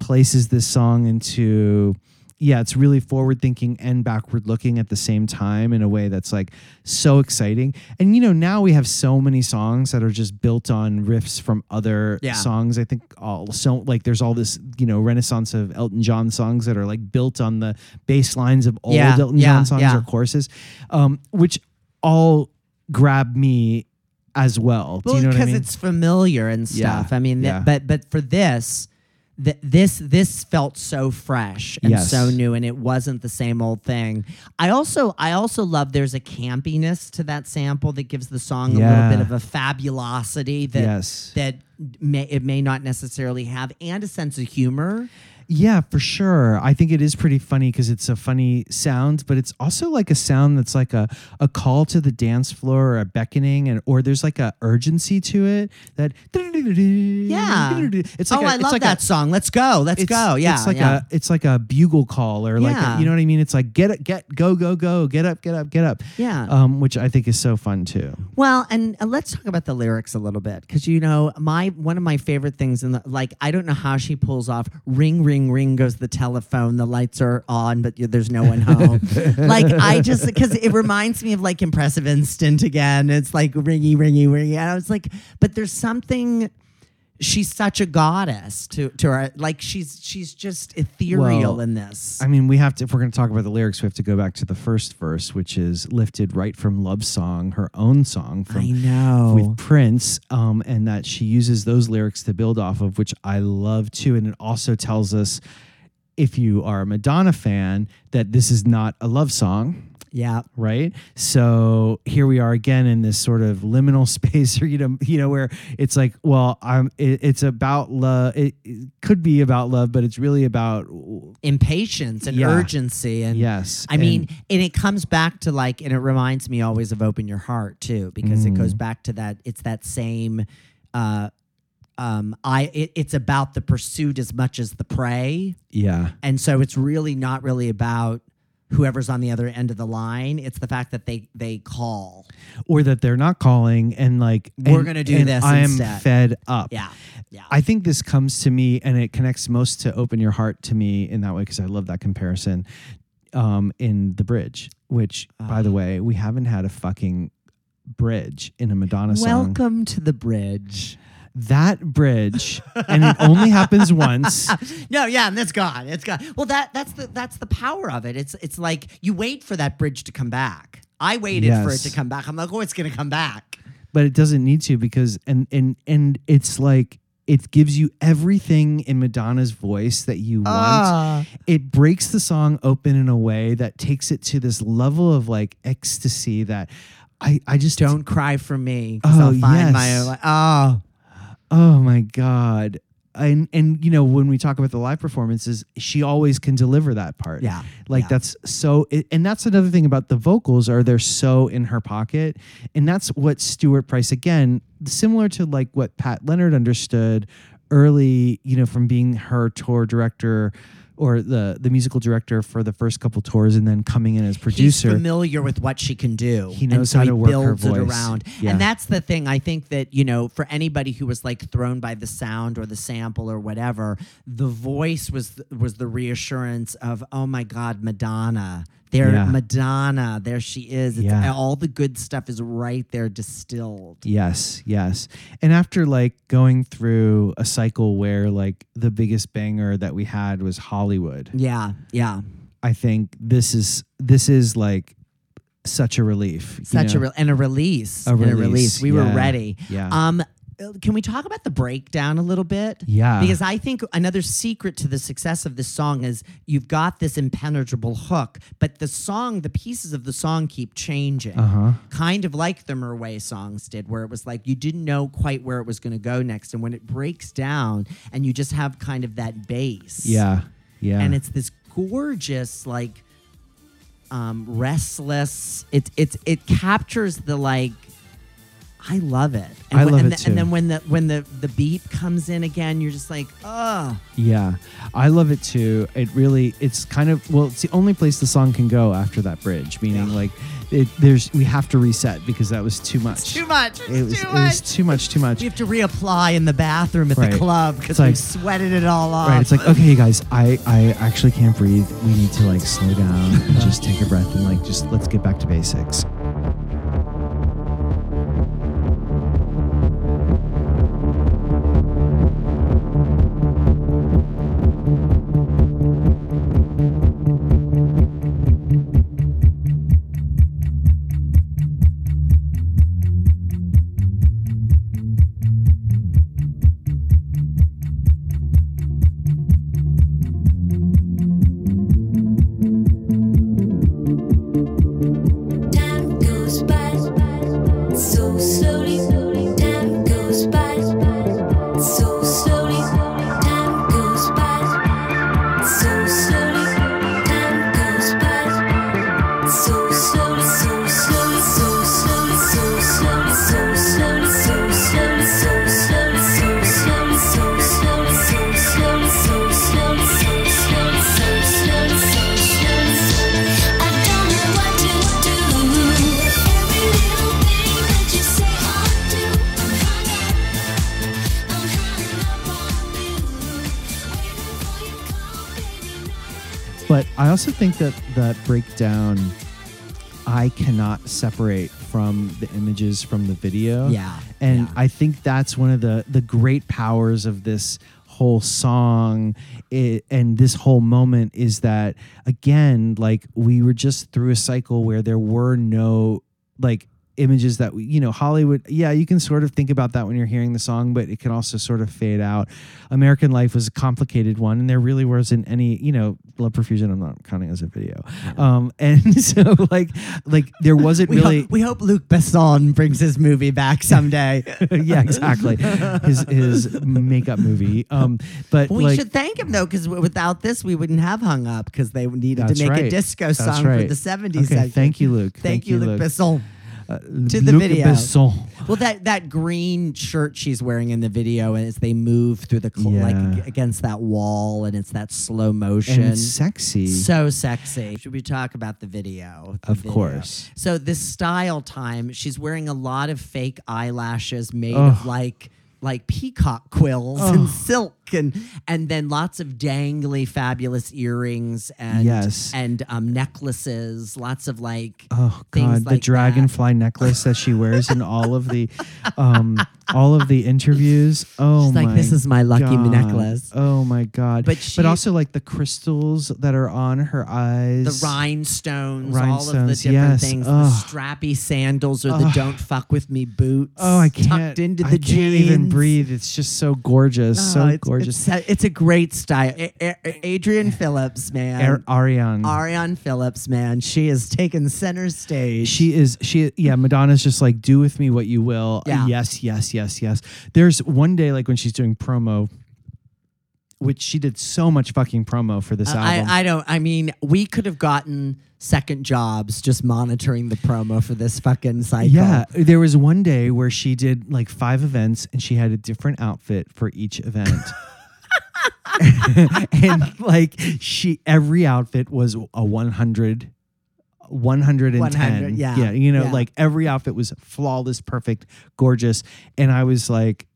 places this song into yeah, it's really forward thinking and backward looking at the same time in a way that's like so exciting. And you know, now we have so many songs that are just built on riffs from other Yeah. songs. I think all so like there's all this, you know, renaissance of Elton John songs that are like built on the bass lines of old Yeah, Elton yeah, John songs yeah. or courses, Um, which all grab me as well. Well, Do you know what I because mean? it's familiar and Yeah, stuff. I mean, th- yeah. but but for this, th- this this felt so fresh and Yes. so new, and it wasn't the same old thing. I also I also love there's a campiness to that sample that gives the song a little bit of a fabulosity that Yes. that may it may not necessarily have, and a sense of humor. Yeah, for sure. I think it is pretty funny because it's a funny sound, but it's also like a sound that's like a, a call to the dance floor or a beckoning, and or there's like a urgency to it that Yeah. It's like oh, a- I love like that a, song. Let's go. Let's go. Yeah, it's like yeah. a it's like a bugle call or like Yeah. a, you know what I mean. It's like get it, get go go go, get up, get up, get up. Yeah. um, which I think is so fun too. Well, and uh, let's talk about the lyrics a little bit because you know my one of my favorite things in the like I don't know how she pulls off ring ring ring goes the telephone the lights are on but there's no one home. Like I just because it reminds me of like impressive instant again. It's like ringy ringy ringy. And I was like but there's something she's such a goddess to to her like she's she's just ethereal Well, in this I mean, we have to, if we're going to talk about the lyrics, we have to go back to the first verse, which is lifted right from Love Song, her own song from I know with Prince, um, and that she uses those lyrics to build off of, which I love too. And it also tells us, if you are a Madonna fan, that this is not a love song. Yeah Right, so here we are again in this sort of liminal space, or you know, you know, where it's like, well, I'm. It, it's about love. It, it could be about love, but it's really about impatience and Yeah. urgency and yes. I mean, and- and it comes back to like, and it reminds me always of open your heart too, because it Mm. goes back to that. It's that same. Uh, um, I it, it's about the pursuit as much as the prey, yeah, and so it's really not really about whoever's on the other end of the line. It's the fact that they they call. or that they're not calling and like We're and- gonna do and this I am instead. fed up. Yeah, yeah. I think this comes to me and it connects most to open your heart to me in that way because I love that comparison um, in the bridge, which by Ah. the way, we haven't had a fucking bridge in a Madonna song. Welcome to the bridge. That bridge, and it only happens once. No, yeah, and it's gone. It's gone. Well, that that's the that's the power of it. It's it's like you wait for that bridge to come back. I waited for it Yes. to come back. I'm like, oh, it's gonna come back. but it doesn't need to because and and and it's like it gives you everything in Madonna's voice that you want. Ah. It breaks the song open in a way that takes it to this level of like ecstasy that I I just Don't cry for me. 'cause Oh, I'll find my yes. own. Oh, Oh my god. And and you know when we talk about the live performances, she always can deliver that part. Yeah, like yeah. that's so. And that's another thing about the vocals are they're so in her pocket, and that's what Stuart Price again, similar to like what Pat Leonard understood early, you know, from being her tour director or the the musical director for the first couple tours, and then coming in as producer. He's familiar with what she can do. He knows so how to work her voice. around. Yeah. And that's the thing. I think that, you know, for anybody who was like thrown by the sound or the sample or whatever, the voice was was the reassurance of, oh my God, Madonna. There Yeah. Madonna, there she is. It's, Yeah. All the good stuff is right there distilled. Yes, yes. And after like going through a cycle where like the biggest banger that we had was Hollywood, Yeah, yeah. I think this is this is like such a relief. Such a know? re- and a release. A and a release, release. We were ready. yeah. Um can we talk about the breakdown a little bit? Yeah. Because I think another secret to the success of this song is you've got this impenetrable hook, but the song, the pieces of the song keep changing. Uh-huh. Kind of like the Mirwais songs did, where it was like you didn't know quite where it was going to go next. And when it breaks down and you just have kind of that bass. Yeah. Yeah. And it's this gorgeous, like um, restless. It it's it captures the like. I love it. And I when- love and it the- And then when the when the the beat comes in again, you're just like, oh, Yeah, I love it too. It really, it's kind of well, it's the only place the song can go after that bridge. Meaning, like, it, there's we have to reset because that was too much. too much. It's It was, too it was much. too much. Too much. We have to reapply in the bathroom at Right. the club because It's like- we've sweated it all off. Right, it's like okay, you guys, I I actually can't breathe. We need to like slow down and just take a breath and like just let's get back to basics. Think that that breakdown, I cannot separate from the images from the video. Yeah, and yeah. I think that's one of the the great powers of this whole song i and this whole moment is that again like we were just through a cycle where there were no like images that we you know hollywood yeah you can sort of think about that when you're hearing the song but it can also sort of fade out american life was a complicated one and there really wasn't any you know Love Profusion i'm not counting as a video um and so like like there wasn't we, really hope, we hope Luc Besson brings his movie back someday. yeah, exactly. His his makeup movie. Um, but we like, should thank him though, because without this, we wouldn't have hung up because they needed to make right. a disco That's song for the '70s. Okay, thank you, Luc. Thank, you, Luc Besson. Uh, to the Luc video. Besson. Well, that that green shirt she's wearing in the video, and as they move through the cl- Yeah. like against that wall, and it's that slow motion. And it's sexy. So sexy. Should we talk about the video? The Of video. course. So this style time, she's wearing a lot of fake eyelashes made of like like peacock quills and silk and and then lots of dangly fabulous earrings and Yes. and um necklaces, lots of like Oh things God, the like that. dragonfly necklace that she wears in all of the, um, all of the interviews. Oh She's like, "This is my lucky God. necklace." Oh my God! But but also like the crystals that are on her eyes. the rhinestones, all of the different yes. things, Ugh. the strappy sandals or the "Don't fuck with me" boots. Oh, I can't. tucked into the I can't even breathe. It's just so gorgeous, Oh, so it's, gorgeous. It's, it's a great style. A- A- Adrian Phillips, man. Ar- Arianne. Arianne Phillips, man. She is taken center stage. She is she yeah, Madonna's just like do with me what you will. Yeah. Yes, yes, yes, yes. There's one day like when she's doing promo which she did so much fucking promo for this uh, album. I, I don't. I mean, we could have gotten second jobs just monitoring the promo for this fucking cycle. yeah, there was one day where she did like five events and she had a different outfit for each event. and like she every outfit was a 100 110 100, yeah, yeah you know yeah. like every outfit was flawless perfect gorgeous and i was like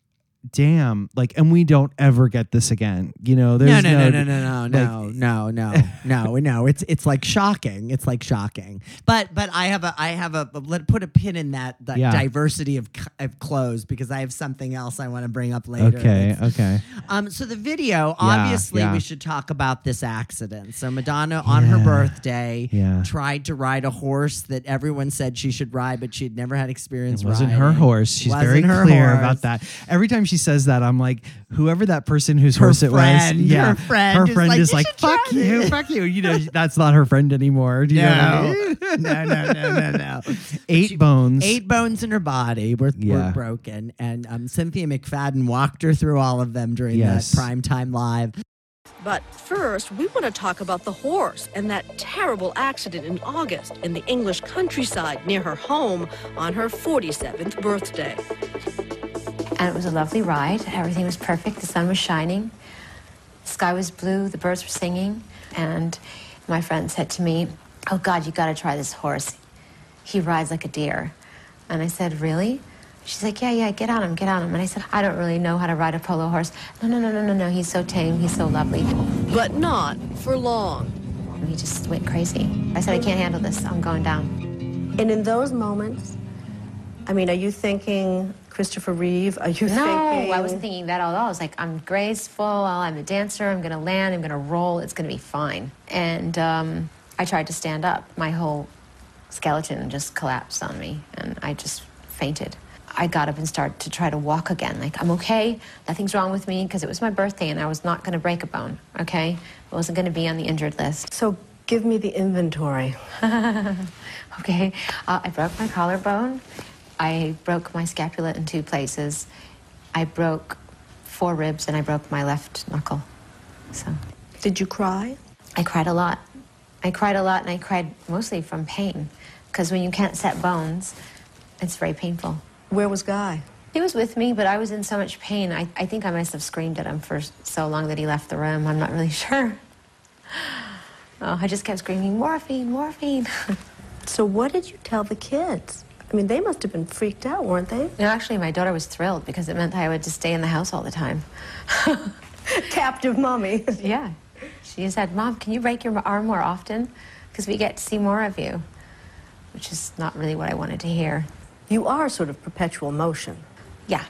damn like and we don't ever get this again you know No, there's no, no, no, no, no, like- no, no, no, no, no. It's it's like shocking. It's like shocking. But but I have a I have a let put a pin in that that Yeah. diversity of of clothes because I have something else I want to bring up later. okay okay Um. So the video, obviously, yeah. we should talk about this accident. So Madonna, on her birthday, Yeah. tried to ride a horse that everyone said she should ride, but she'd never had experience. It wasn't her horse. She's very clear horse. about that. Every time she says that, I'm like, whoever that person whose Her horse it was, friend, yeah, her friend her is friend like, is "You like, should fuck you, this." fuck you. You know, that's not her friend anymore. Do you know what I mean? no, no, no, no, no. Eight bones. Eight bones in her body were, Yeah. were broken, and um, Cynthia McFadden walked her through all of them during Yes. that prime time live. But first, we want to talk about the horse and that terrible accident in August in the English countryside near her home on her 47th birthday. And it was a lovely ride. Everything was perfect. The sun was shining. The sky was blue. The birds were singing. And my friend said to me, Oh, God, you got to try this horse. He rides like a deer. And I said, Really? She's like, Yeah, yeah, get on him, get on him. And I said, I don't really know how to ride a polo horse. No, no, no, no, no, no. He's so tame. He's so lovely. But not for long. And he just went crazy. I said, I can't handle this. I'm going down. And in those moments, I mean, are you thinking Christopher Reeve? Are you No, thinking? I wasn't thinking that at all. I was like, I'm graceful. I'm a dancer. I'm going to land. I'm going to roll. It's going to be fine. And um, I tried to stand up. My whole skeleton just collapsed on me, and I just fainted. I got up and started to try to walk again. Like, I'm okay. Nothing's wrong with me because it was my birthday and I was not going to break a bone, okay? I wasn't going to be on the injured list. So give me the inventory. Okay, uh, I broke my collarbone. I broke my scapula in two places. I broke four ribs and I broke my left knuckle. So Did you cry? I cried a lot. I cried a lot and I cried mostly from pain because when you can't set bones, it's very painful. Where was Guy? He was with me, but I was in so much pain. I, I think I must have screamed at him for so long that he left the room. I'm not really sure. Oh, I just kept screaming, morphine, morphine. So what did you tell the kids? I mean, they must have been freaked out, weren't they? No, actually, my daughter was thrilled because it meant I would just stay in the house all the time. Captive mommy. yeah. She said, Mom, can you break your arm more often? Because we get to see more of you. Which is not really what I wanted to hear. You are sort of perpetual motion. Yeah.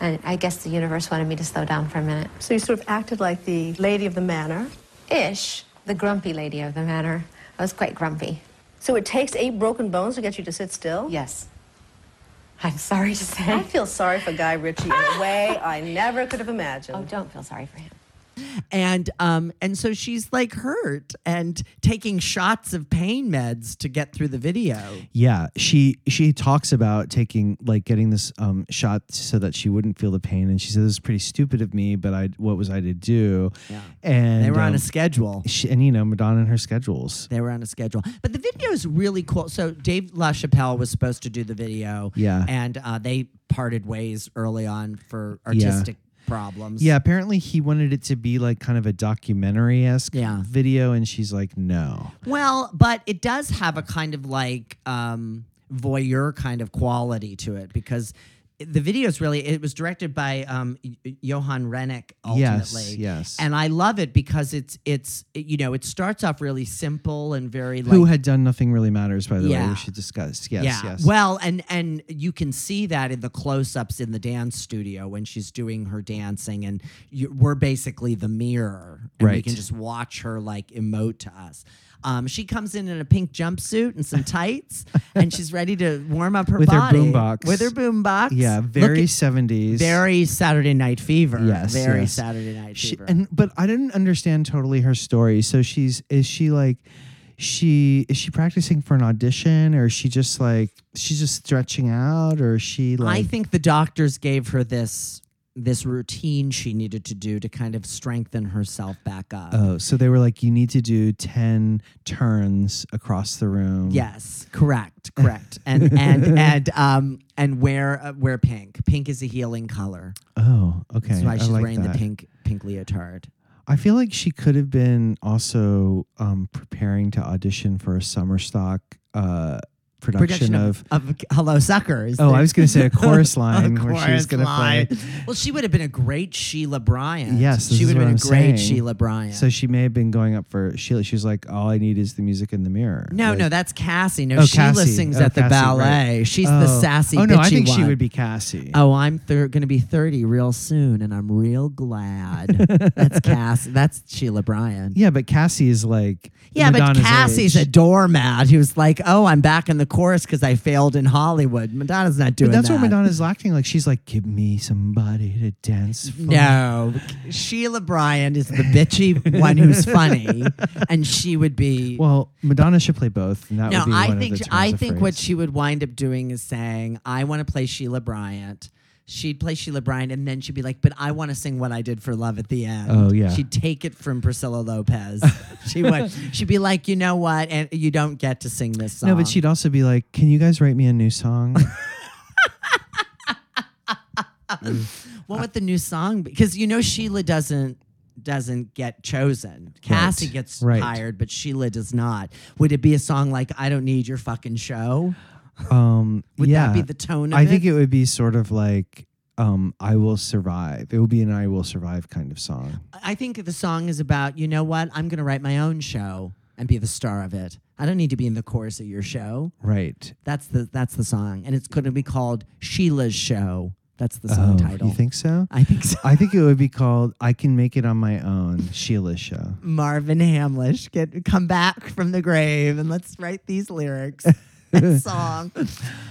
And I guess the universe wanted me to slow down for a minute. So you sort of acted like the lady of the manor. Ish. The grumpy lady of the manor. I was quite grumpy. So it takes eight broken bones to get you to sit still? Yes. I'm sorry to say. I feel sorry for Guy Ritchie in a way I never could have imagined. Oh, don't feel sorry for him. And um and so she's like hurt and taking shots of pain meds to get through the video Yeah, she she talks about taking like getting this um shot so that she wouldn't feel the pain, and she says this is pretty stupid of me, but I what was I to do? Yeah. and they were on um, a schedule she, and you know Madonna and her schedules. they were on a schedule but the video is really cool so dave lachapelle was supposed to do the video Yeah. and uh, they parted ways early on for Yeah. Problems Yeah, apparently he wanted it to be like kind of a documentary esque Yeah. video, and she's like, no. Well, but it does have a kind of like um, voyeur kind of quality to it because the video is really it was directed by um, Johan Renck Yes, ultimately. yes. And I love it because it's it's it- you know it starts off really simple and very like Who had done nothing really matters, by the way. We should discuss. Yes, yeah. yes. Well, and and you can see that in the close-ups in the dance studio when she's doing her dancing, and you, we're basically the mirror, and we can just watch her like emote to us. Um, she comes in in a pink jumpsuit and some tights, and she's ready to warm up her body. With her body boombox. With her boombox. yeah, very seventies. very Saturday Night Fever. Yes, very yes. Saturday Night She, Fever. and but I didn't understand totally her story. So she's is she like she is she practicing for an audition or is she just like she's just stretching out or is she like I think the doctors gave her this this routine she needed to do to kind of strengthen herself back up. Oh, so they were like, you need to do ten turns across the room. Yes, correct, correct, and and and um and wear uh, wear pink. Pink is a healing color. Oh, okay. That's why she's like wearing that. the pink pink leotard. I feel like she could have been also um, preparing to audition for a summer stock uh, production, of. of Hello Suckers. Oh, I was going to say a chorus A line where she was going to play. Well, she would have been a great Sheila Bryant. Yes, she would have been a I'm great saying. Sheila Bryant. So she may have been going up for Sheila. She was like, "All I need is the music in the mirror." no, Like- no, that's Cassie. No, Oh, Sheila Cassie. sings Oh, at the Cassie, ballet. right. She's the Oh. sassy. Oh no, I think she would be Cassie. Oh, I'm thir- going to be 30 real soon, and I'm real glad. that's Cass. That's Sheila Bryant. Yeah, but Cassie is like. Yeah, Madonna's but Cassie's age. a doormat who's like, "Oh, I'm back in the chorus because I failed in Hollywood." Madonna's not doing But that's that. what Madonna's acting like. She's like, "Give me somebody to dance for." No, Sheila Bryant is the bitchy one who's funny, and she would be. Well, Madonna should play both. And that no, would be I one think of the I of think what phrase. she would wind up doing is saying, "I want to play Sheila Bryant." She'd play Sheila Bryant, and then she'd be like, "But I want to sing what I did for love at the end." Oh, yeah. She'd take it from Priscilla Lopez. she would. She'd be like, "You know what? And you don't get to sing this song." No, but she'd also be like, "Can you guys write me a new song?" What with the new song? Because you know Sheila doesn't doesn't get chosen. Cassie gets right. hired, but Sheila does not. Would it be a song like "I Don't Need Your Fucking Show"? Um, Would yeah. that be the tone of I it? think it would be sort of like, um, "I Will Survive." It would be an "I Will Survive" kind of song. I think the song is about you know what? I'm going to write my own show and be the star of it. I don't need to be in the chorus of your show. Right. That's the that's the song, and it's going to be called Sheila's Show. That's the song oh, title. You think so? I think so. I think it would be called "I Can Make It on My Own." Sheila's show. Marvin Hamlisch, get come back from the grave and let's write these lyrics. and song.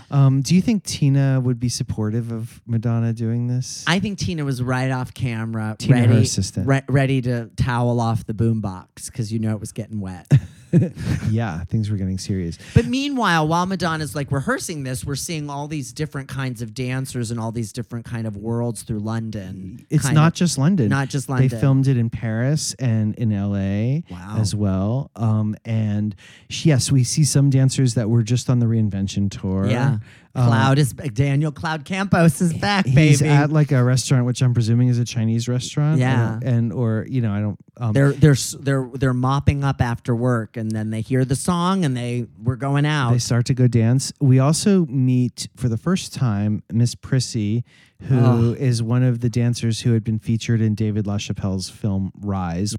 Um, do you think Tina would be supportive of Madonna doing this? I think Tina was right off camera, Tina, her ready, assistant. re- ready to towel off the boombox because you know it was getting wet. yeah, things were getting serious. But meanwhile, while Madonna's like rehearsing this, we're seeing all these different kinds of dancers and all these different kind of worlds through London. It's not of- just London. Not just London. They filmed it in Paris and in LA Wow. as well. Um, and yes, we see some dancers that were just on the reinvention tour. Yeah. Um, Cloud is Daniel Cloud Campos is back, He's baby. at like a restaurant, which I'm presuming is a Chinese restaurant. Yeah. or- and or you know, I don't. Um, they're they're s- they're they're mopping up after work, and then they hear the song, and they we're going out. They start to go dance. We also meet for the first time Miss Prissy, who is one of the dancers who had been featured in David LaChapelle's film Rize.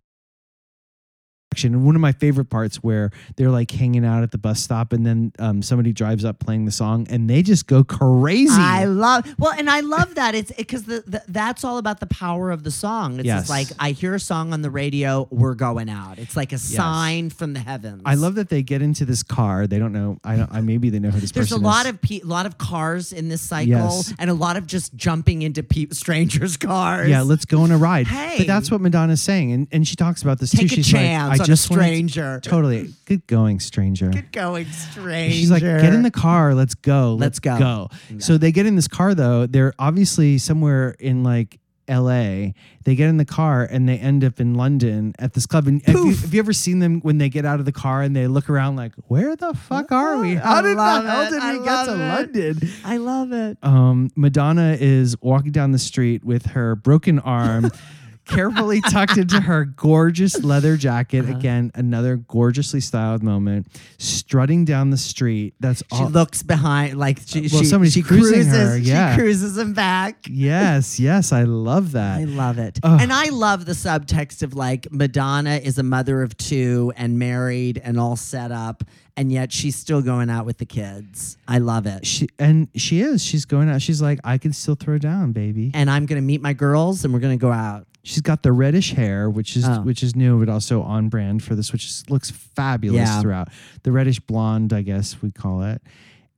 And one of my favorite parts where they're like hanging out at the bus stop, and then um, somebody drives up playing the song, and they just go crazy. I love well, and I love that it's because the, the that's all about the power of the song. It's Yes. just like I hear a song on the radio, we're going out. It's like a sign from the heavens. I love that they get into this car. They don't know. I don't. I maybe they know who this There's a lot is. of pe- a lot of cars in this cycle, Yes. and a lot of just jumping into pe- strangers' cars. Yeah, let's go on a ride. Hey. But that's what Madonna's saying, and, and she talks about this Take too. a She's chance like, I just wanted to- stranger. totally. Good going, stranger. Good going, stranger. She's like, get in the car. Let's go. Let's go. Go. So they get in this car though. They're obviously somewhere in like L.A. They get in the car and they end up in London at this club. And have you, have you ever seen them when they get out of the car and they look around like, where the fuck are we? How I did the hell did I we get to it. London? I love it. um, Madonna is walking down the street with her broken arm, carefully tucked into her gorgeous leather jacket. Uh-huh. Again, another gorgeously styled moment. Strutting down the street. That's She all. looks behind, like she, Well, she, somebody's she cruising cruises, her, yeah. she cruises him back. yes, yes, I love that. I love it. And I love the subtext of like Madonna is a mother of two and married and all set up, and yet she's still going out with the kids. I love it. She and she is. She's going out. She's like, I can still throw down, baby. And I'm going to meet my girls and we're going to go out. She's got the reddish hair, which is Oh. which is new, but also on brand for this, which is, looks fabulous Yeah. throughout. The reddish blonde, I guess we call it.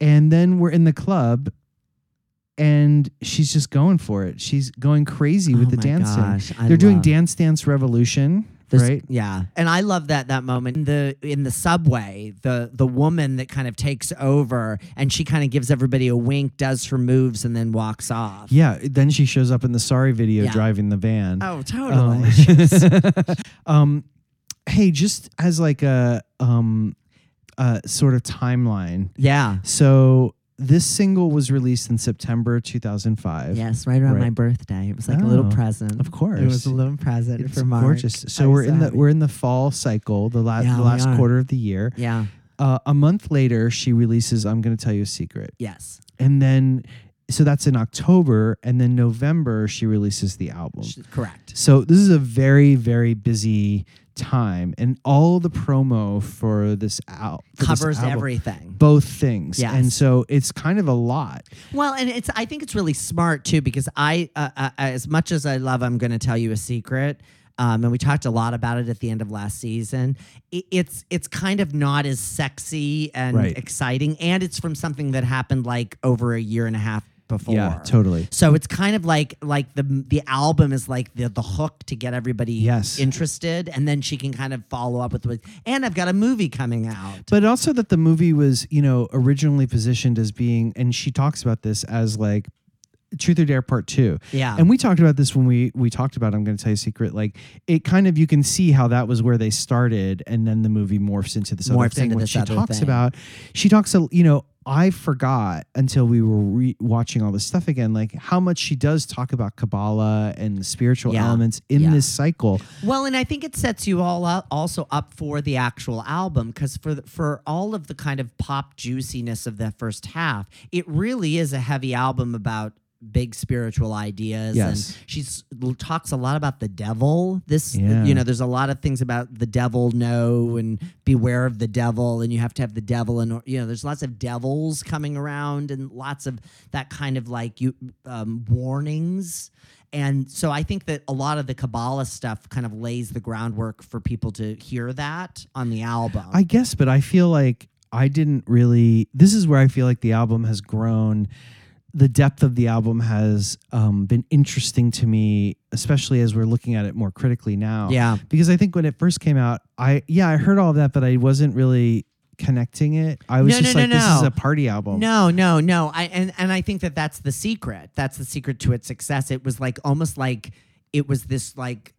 And then we're in the club, and she's just going for it. She's going crazy with Oh the my dancing. gosh, They're doing Dance Dance Revolution, Right? Yeah, and I love that that moment in the in the subway. The the woman that kind of takes over and she kind of gives everybody a wink, does her moves, and then walks off. Yeah. Then she shows up in the Sorry video Yeah. driving the van. Oh, totally. She Um, um, hey, just as like a um, uh, sort of timeline. yeah. So this single was released in September 2005. Yes, right around Right. my birthday. It was like a little Oh, present. Of course. It was a little present It's for Mark. gorgeous. So we're in the we're in the fall cycle, the, la- Yeah, the last quarter of the year. Yeah. Uh, a month later, she releases "I'm Going to Tell You a Secret," Yes. and then so that's in October, and then November she releases the album. Correct. So this is a very very busy time, and all the promo for this out Covers everything. both things, Yes. and so it's kind of a lot. Well, and it's I think it's really smart too because I uh, uh, as much as I love I'm going to tell you a secret. Um, and we talked a lot about it at the end of last season. It, it's it's kind of not as sexy and Right. exciting, and it's from something that happened like over a year and a half before. Yeah, totally. So it's kind of like like the the album is like the the hook to get everybody Yes. interested, and then she can kind of follow up with with. And I've got a movie coming out. But also that the movie was, you know, originally positioned as being, and she talks about this as like Truth or Dare Part Two. Yeah. And we talked about this when we we talked about. I'm going to tell you a secret. Like it kind of you can see how that was where they started, and then the movie morphs into this other Morphs thing. into when this she other talks thing. about, she talks, a you know. I forgot until we were re- watching all this stuff again, like how much she does talk about Kabbalah and the spiritual Yeah. elements in Yeah. this cycle. Well, and I think it sets you all up also up for the actual album because for the, for all of the kind of pop juiciness of that first half, it really is a heavy album about big spiritual ideas Yes. and she's talks a lot about the devil this Yeah. you know there's a lot of things about the devil no and beware of the devil and you have to have the devil and you know there's lots of devils coming around and lots of that kind of like you um, warnings and so I think that a lot of the Kabbalah stuff kind of lays the groundwork for people to hear that on the album. I guess, but I feel like I didn't really. This is where I feel like the album has grown. The depth of the album has um, been interesting to me, especially as we're looking at it more critically now. Yeah. Because I think when it first came out, I yeah I heard all of that, but I wasn't really connecting it. I was No, just no, no, like, this is a party album. No, no, no. I and and I think that that's the secret. That's the secret to its success. It was like almost like it was this like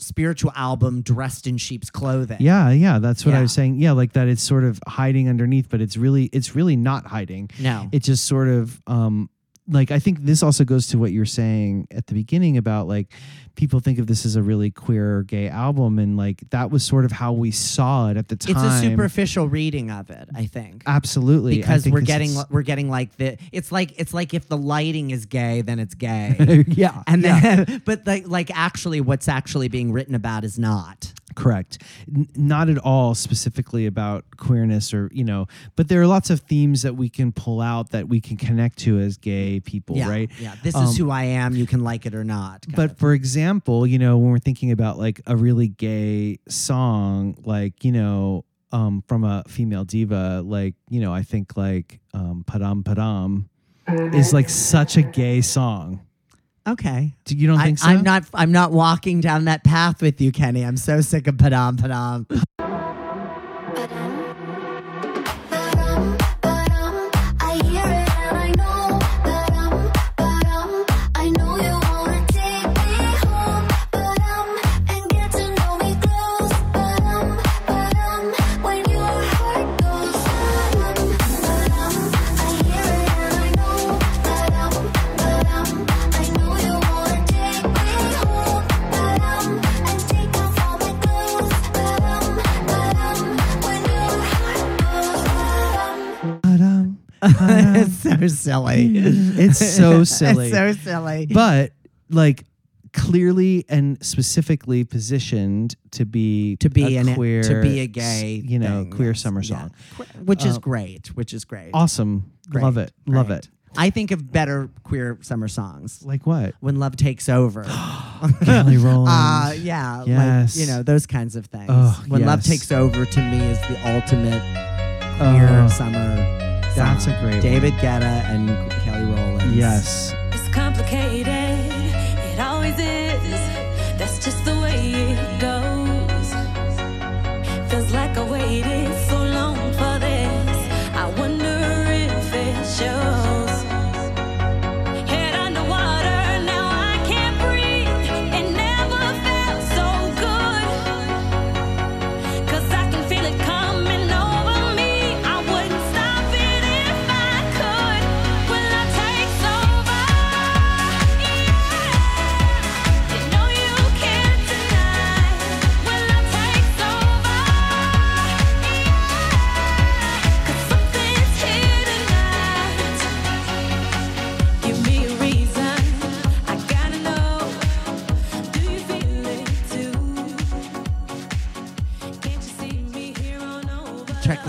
spiritual album dressed in sheep's clothing. Yeah, yeah, that's what I was saying. Yeah, like that it's sort of hiding underneath, but it's really it's really not hiding. No. It just sort of um like I think this also goes to what you're saying at the beginning about like people think of this as a really queer gay album and like that was sort of how we saw it at the time. It's a superficial reading of it, I think. Absolutely. Because we're getting we're getting like the it's like it's like if the lighting is gay, then it's gay. yeah. and yeah. then but like like actually what's actually being written about is not. Correct. N- not at all specifically about queerness or, you know, but there are lots of themes that we can pull out that we can connect to as gay people, Yeah. right? Yeah. This Um, is who I am. You can like it or not. But for example, you know, when we're thinking about like a really gay song, like, you know, um, from a female diva, like, you know, I think like um, Padam Padam is like such a gay song. Okay. Do you don't I, think so? I'm not. I'm not walking down that path with you, Kenny. I'm so sick of padam padam. It's so silly. It's so silly. it's so silly. but like clearly and specifically positioned to be to be a an queer to be a gay, you know thing, queer yes, summer yeah. song Qu- which is Um, great. Which is great. awesome Great, love it love great. it I think of better queer summer songs. like what When love takes over. Kelly Rowland Uh, yeah. Yes. Like, you know, those kinds of things. Oh, when love takes over to me is the ultimate queer Oh, summer. That's song. a great one. David Guetta and Kelly Rowland. yes It's complicated. It always is. That's just the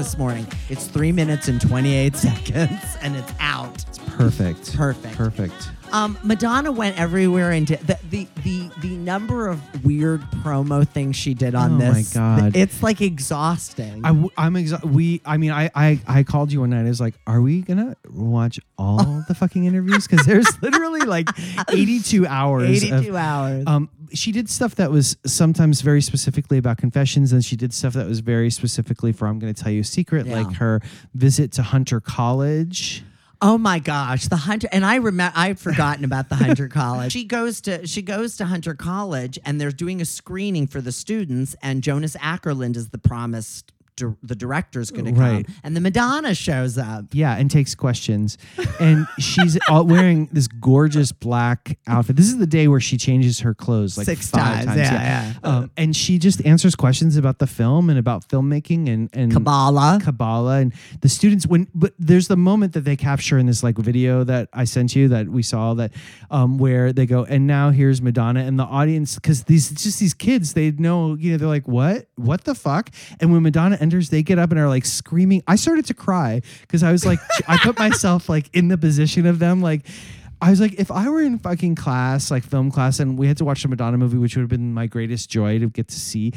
this morning. It's three minutes and 28 seconds, and it's out. It's Perfect. Perfect. Perfect. Um, Madonna went everywhere and did the, the the the number of weird promo things she did on this. Oh my. God. It's like exhausting. I, I'm exa- we I mean I, I I called you one night. I was like, are we gonna watch all the fucking interviews? Because there's literally like 82 hours. of- 82 hours. Um, she did stuff that was sometimes very specifically about confessions, and she did stuff that was very specifically for I'm going to tell you a secret, Yeah. like her visit to Hunter College. Oh my gosh, the Hunter and I remember I've forgotten about the Hunter College. She goes to she goes to Hunter College and they're doing a screening for the students and Jonas Akerlund is the promised dir- the director's going to come Right. and the Madonna shows up. Yeah, and takes questions. And she's all wearing this gorgeous black outfit. This is the day where she changes her clothes like Six five times, times. yeah, Um, and she just answers questions about the film and about filmmaking and and Kabbalah. Kabbalah and the students when but there's the moment that they capture in this like video that I sent you that we saw that um where they go and now here's Madonna and the audience because these just these kids they know you know they're like what what the fuck and when Madonna enters they get up and are like screaming I started to cry because I was like I put myself like in the position of them like I was like, if I were in fucking class, like film class, and we had to watch the Madonna movie, which would have been my greatest joy to get to see,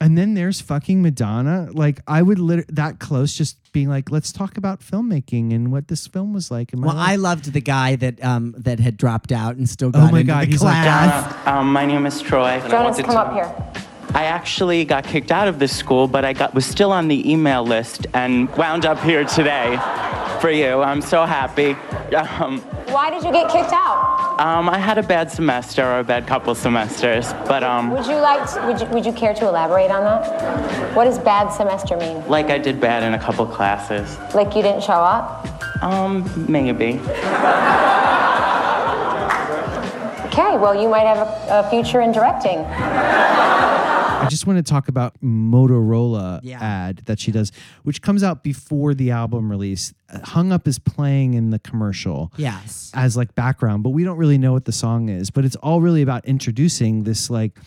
and then there's fucking Madonna, like I would lit- that close, just being like, let's talk about filmmaking and what this film was like. Well, life. I loved the guy that um that had dropped out and still got Oh my into God, the he's like, class. Um, my name is Troy. and I Jonas, wanted come to- up here. I actually got kicked out of this school, but I got was still on the email list and wound up here today for you. I'm so happy. Um, Why did you get kicked out? um, I had a bad semester or a bad couple semesters, but um, Would you like? To, would you Would you care to elaborate on that? What does bad semester mean? like I did bad in a couple classes. Like you didn't show up? Um, maybe. Okay. Well, you might have a, a future in directing. I just want to talk about Motorola Yeah. ad that she does, which comes out before the album release. Uh, Hung Up is playing in the commercial. Yes. as like background, but we don't really know what the song is. But it's all really about introducing this like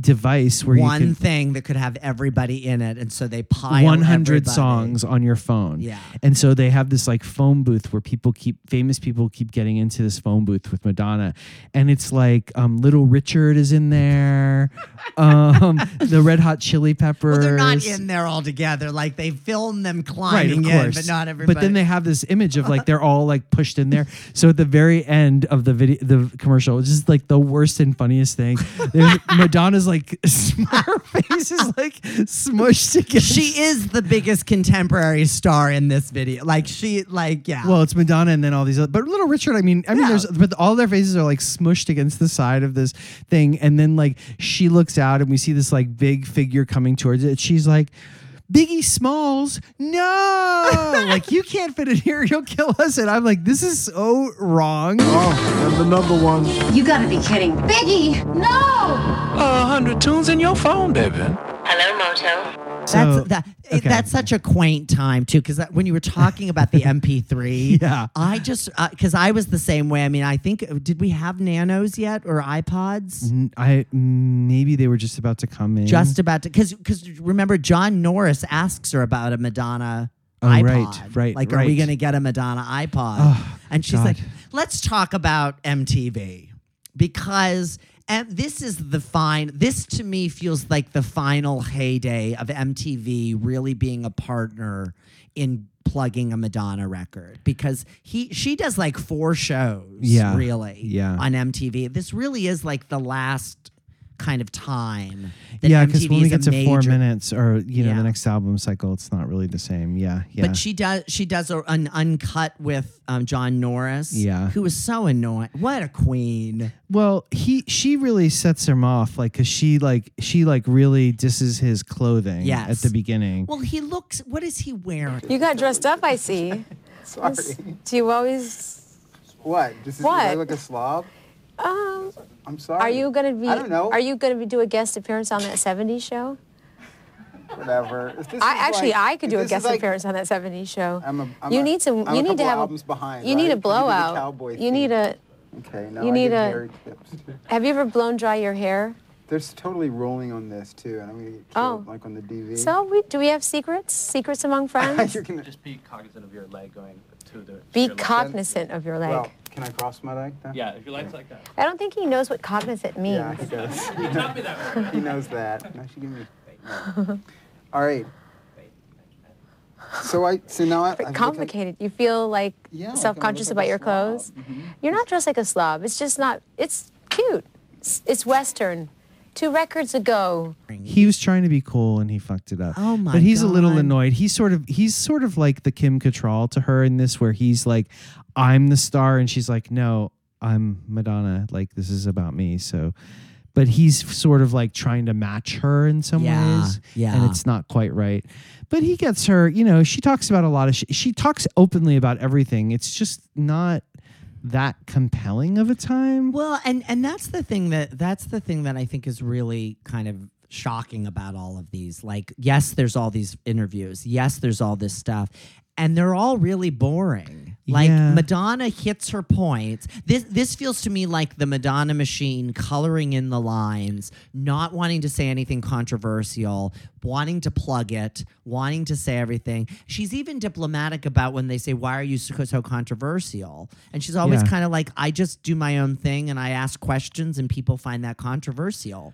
device where One you can thing that could have everybody in it and so they pile 100 everybody. songs on your phone. Yeah. And so they have this like phone booth where people keep famous people keep getting into this phone booth with Madonna. And it's like um Little Richard is in there. um the Red Hot Chili Peppers. Well, they're not in there all together. Like they film them Right, climbing of in, course. but not everybody. But then they have this image of like they're all like pushed in there. So at the very end of the video, the commercial, which is like the worst and funniest thing. there's- Madonna's like her face is like smushed against. she is the biggest contemporary star in this video. Like she, like yeah. Well, it's Madonna and then all these other, but Little Richard. I mean, I mean, there's but all their faces are like smushed against the side of this thing, and then like she looks out and we see this like big figure coming towards it. She's like. Biggie Smalls, no! like you can't fit in here, you'll kill us. And I'm like, this is so wrong. Oh, and the number one. You gotta be kidding. Biggie, no! A hundred tunes in your phone, baby. Hello, Moto. So- that's that. it- okay. That's such a quaint time too, because when you were talking about the MP3, Yeah. I just uh, because I was the same way. I mean, I think uh, did we have nanos yet or iPods? I maybe they were just about to come in. Just about to, because because remember, John Norris asks her about a Madonna. Oh, iPod. right, right, Like, are we going to get a Madonna iPod? Oh, and she's God. like, let's talk about MTV because and this is the fine. This to me feels like the final heyday of MTV really being a partner in plugging a Madonna record because he she does like four shows Yeah, really yeah. on MTV. This really is like the last kind of time that yeah, because when we is get a to four minutes or you know Yeah. the next album cycle, it's not really the same. Yeah, yeah. But she does she does a, an uncut with um, John Norris. Yeah. Who is so annoying. What a queen. Well, he she really sets him off, like, cause she like she like really disses his clothing Yes. at the beginning. Well, he looks what is he wearing? You got dressed up, I see. Sorry. Do you always? What? This is What? I look a slob? Um, I'm sorry. are you gonna be? I don't know. Are you gonna be, do a guest appearance on that '70s show? Whatever. I actually like- I could do a guest like- appearance on that '70s show. I'm a, I'm you a- need some. I'm you a need to have albums behind. you need a blowout. You, cowboy You need a. Okay, no, you I need a- tips. Have you ever blown dry your hair? There's totally rolling on this too, and I'm gonna get Oh. like on the DV. So we do we have secrets? Secrets among friends? You're gonna Just be cognizant of your leg going to the. Be your left. cognizant of your leg. Well, can I cross my leg? Now? Yeah, if your leg's like that. I don't think he knows what cognizant means. Yeah, he does. You taught me that right. he knows that. Now she give me. All right. So I so now I, I look at- complicated. You feel like Yeah, self-conscious like about a your slob. clothes. Mm-hmm. You're not dressed like a slob. It's just not. It's cute. It's, it's Western. Two records ago. He was trying to be cool and he fucked it up. Oh my But he's a little annoyed. He's sort of he's sort of like the Kim Cattrall to her in this, where he's like, "I'm the star," and she's like, "No, I'm Madonna. Like this is about me." So, but he's sort of like trying to match her in some Yeah, ways, and it's not quite right. But he gets her. You know, she talks about a lot of. Sh- she talks openly about everything. It's just not that compelling of a time. Well, and and that's the thing that that's the thing that I think is really kind of shocking about all of these. Like, yes, there's all these interviews. Yes, there's all this stuff. And they're all really boring. Like Yeah. Madonna hits her points. This this feels to me like the Madonna machine coloring in the lines, not wanting to say anything controversial, wanting to plug it, wanting to say everything. She's even diplomatic about when they say, "Why are you so, so controversial?" And she's always Yeah. kind of like, "I just do my own thing and I ask questions and people find that controversial."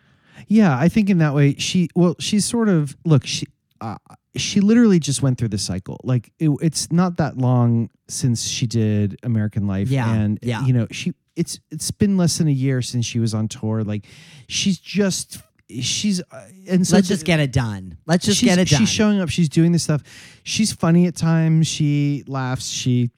Yeah, I think in that way she well she's sort of look she uh, she literally just went through the cycle. Like it, it's not that long since she did American Life Yeah, and yeah. you know, she it's it's been less than a year since she was on tour. Like she's just she's uh, and so Let's just get it done. Let's just get it done. She's showing up, she's doing this stuff. She's funny at times, she laughs, she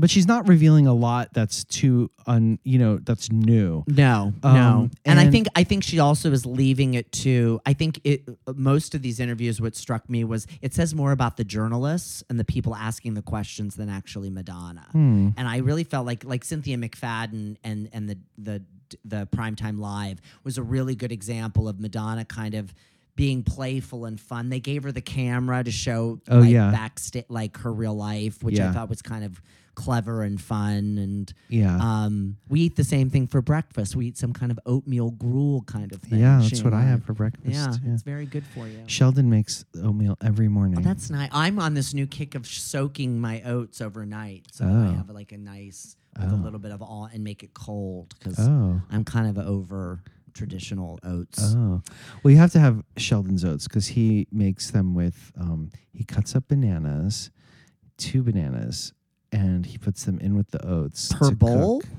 but she's not revealing a lot that's too un you know, that's new. No, no, Um, and, I think I think she also is leaving it to. I think it. Most of these interviews, what struck me was it says more about the journalists and the people asking the questions than actually Madonna. Hmm. And I really felt like like Cynthia McFadden and and the the the primetime live was a really good example of Madonna kind of being playful and fun. They gave her the camera to show Oh, like yeah. backstage like her real life, which I thought was kind of clever and fun and Yeah. um, we eat the same thing for breakfast. We eat some kind of oatmeal gruel kind of thing. Yeah, that's what I have for breakfast. Yeah, yeah. it's very good for you. Sheldon makes oatmeal every morning. Oh, that's nice. I'm on this new kick of soaking my oats overnight, so I Oh. have like a nice with a Oh. little bit of all and make it cold because Oh. I'm kind of over traditional oats. Oh, well, you have to have Sheldon's oats because he makes them with. Um, he cuts up bananas, two bananas, and he puts them in with the oats Per to bowl? cook.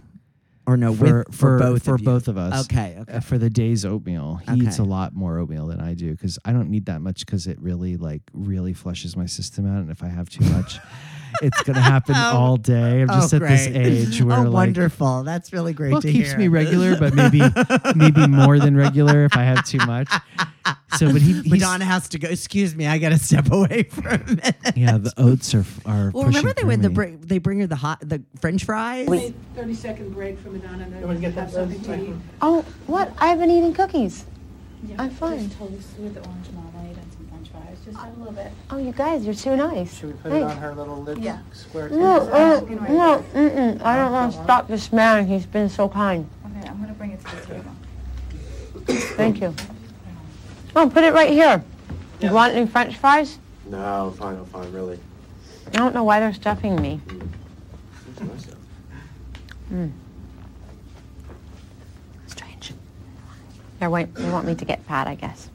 Or no, for with- for both for of you? both of us. Okay, Uh, okay. for the day's oatmeal, he eats Okay. a lot more oatmeal than I do because I don't need that much because it really like really flushes my system out, and if I have too much, it's gonna happen Oh. all day. I'm just oh, at this age oh, where oh, like wonderful. That's really great well, to keeps hear. me regular, but maybe maybe more than regular if I have too much. So, but he, Madonna has to go. Excuse me, I got to step away for a minute. yeah, the oats are are. Well, remember pushing they when the through br- they bring her the hot the French fries. Wait, 30 second break for Madonna. and then get have that something to eat. Oh, what? I've been eating cookies. Yeah, I'm fine. Just toast with the orange marmalade and some french fries. Just a little bit. Oh, you guys, you're too nice. Should we put Hey. it on her little lip Yeah. square No, table? uh, no, mm-mm. I don't want to stop this man. He's been so kind. Okay, I'm gonna bring it to the table. Thank you. Oh, put it right here. You want any French fries? No, I'm fine, I'm fine, really. I don't know why they're stuffing me. Mm. Strange. They want, they want me to get fat, I guess.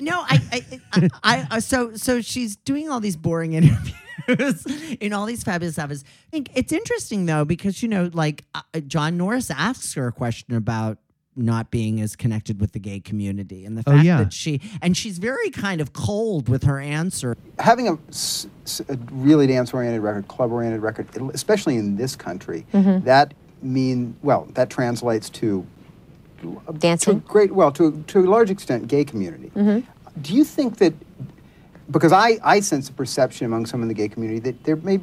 No, I, I, I, I, I so so she's doing all these boring interviews in all these fabulous offices. I think it's interesting though because you know, like uh, John Norris asks her a question about not being as connected with the gay community and the Oh, fact yeah. that she and she's very kind of cold with her answer. having a really dance-oriented record, club-oriented record, especially in this country, Mhm. that mean well that translates to to Dancing? great well to to a large extent gay community. Mm-hmm. Do you think that because I I sense a perception among some in the gay community that there may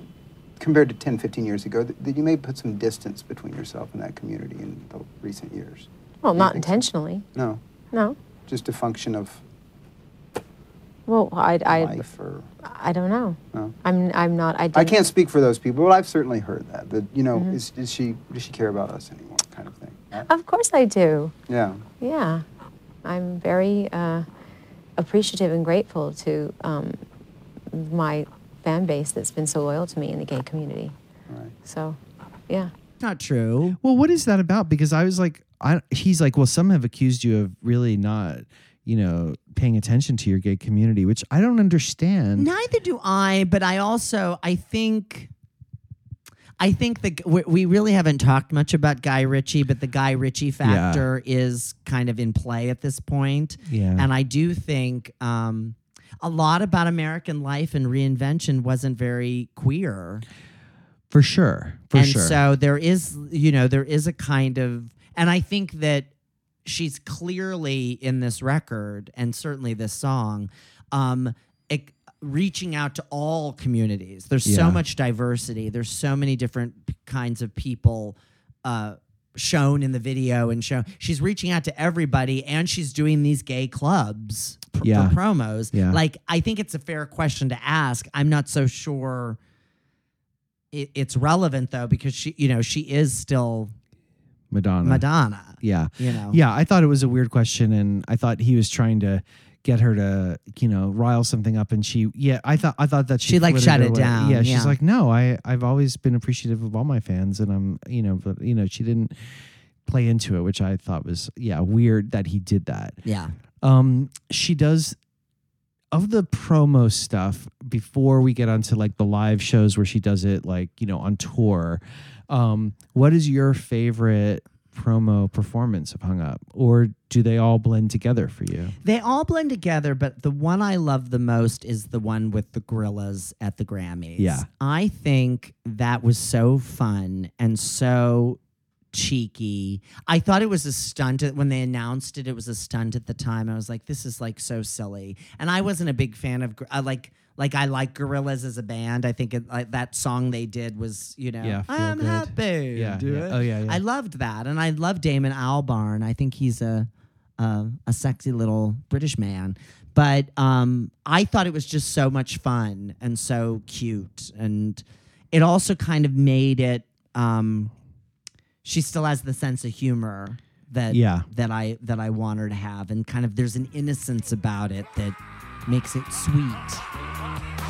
compared to 10 15 years ago that, that you may put some distance between yourself and that community in the recent years. Well, Do not think so? intentionally. No, No. just a function of Well, I, I, or I don't know. no. I'm, I'm not. I, I can't speak for those people, but I've certainly heard that. That you know, Mhm. is, is she does she care about us anymore, kind of thing. Of course I do. Yeah. Yeah. I'm very uh, appreciative and grateful to um, my fan base that's been so loyal to me in the gay community. Right. So, yeah. Not true. Well, what is that about? Because I was like, I, he's like, well, some have accused you of really not, you know, paying attention to your gay community, which I don't understand. Neither do I, but I also I think I think that we, really haven't talked much about Guy Ritchie, but the Guy Ritchie factor is kind of in play at this point. Yeah. And I do think um, a lot about American life and reinvention wasn't very queer. For sure. For and sure. so there is, you know, there is a kind of, and I think that she's clearly in this record and certainly this song, um, ec- reaching out to all communities. There's Yeah. so much diversity. There's so many different p- kinds of people. Uh, shown in the video and shown she's reaching out to everybody and she's doing these gay clubs pr- Yeah. for promos Yeah. like i think it's a fair question to ask i'm not so sure it, it's relevant though because she you know she is still Madonna. Madonna. Yeah. You know. Yeah, I thought it was a weird question and I thought he was trying to get her to, you know, rile something up and she yeah, I thought I thought that she She, like, shut it down, Yeah, she's yeah. like, "No, I I've always been appreciative of all my fans and I'm, you know, but you know, she didn't play into it, which I thought was yeah, weird that he did that. Yeah. Um she does of the promo stuff before we get onto like the live shows where she does it like, you know, on tour. Um what is your favorite promo performance of Hung Up or do they all blend together for you? They all blend together, but the one I love the most is the one with the Gorillaz at the Grammys. Yeah. I think that was so fun and so cheeky. I thought it was a stunt when they announced it. It was a stunt at the time. I was like, this is like so silly. And I wasn't a big fan of. I uh, like. Like I like Gorillaz as a band. I think it, like, that song they did was, you know, Yeah, I'm Good. happy. Yeah, do yeah. it. Oh, yeah, yeah. I loved that, and I love Damon Albarn. I think he's a a, a sexy little British man. But um, I thought it was just so much fun and so cute, and it also kind of made it. Um, she still has the sense of humor that Yeah. that I that I want her to have, and kind of there's an innocence about it that makes it sweet.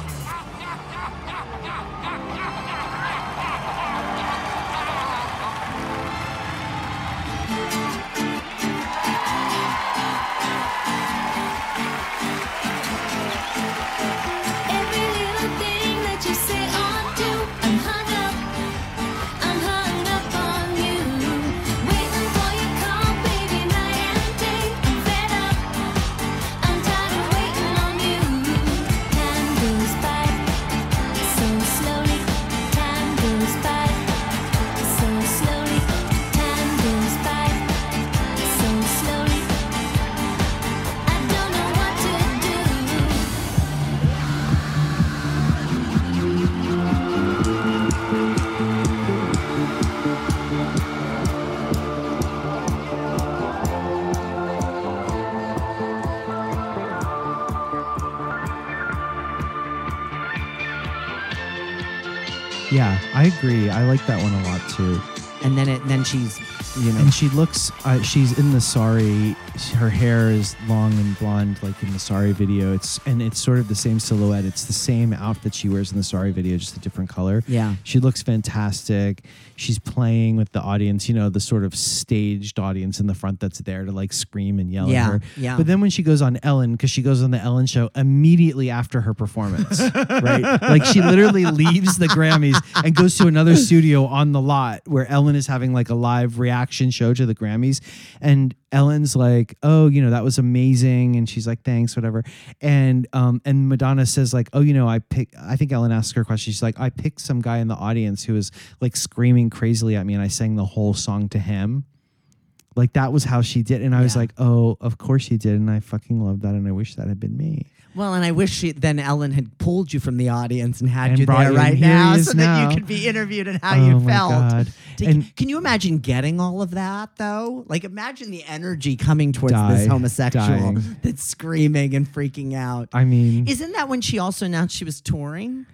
I agree. I like that one a lot too. And then it then she's you know And she looks, uh, she's in the sorry. Her hair is long and blonde, like in the sorry video. It's and it's sort of the same silhouette. It's the same outfit she wears in the sorry video, just a different color. Yeah. she looks fantastic. She's playing with the audience, you know, the sort of staged audience in the front that's there to like scream and yell Yeah, at her. yeah. But then when she goes on Ellen, because she goes on the Ellen show immediately after her performance, right? Like she literally leaves the Grammys and goes to another studio on the lot where Ellen is having like a live reaction show to the Grammys. And Ellen's like, "Oh, you know, that was amazing," and she's like, "Thanks, whatever." And um, and Madonna says like, "Oh, you know, I pick." I think Ellen asked her a question. She's like, "I picked some guy in the audience who was like screaming crazily at me, and I sang the whole song to him." Like that was how she did, and I was like, "Oh, of course you did," and I fucking love that, and I wish that had been me. Well, and I wish she, then Ellen had pulled you from the audience and had And you brought there you- right here he now is so that now. you could be interviewed and how Oh you my felt. God. And- can you imagine getting all of that though? Like imagine the energy coming towards Die- this homosexual dying. that's screaming and freaking out. I mean, Isn't that when she also announced she was touring?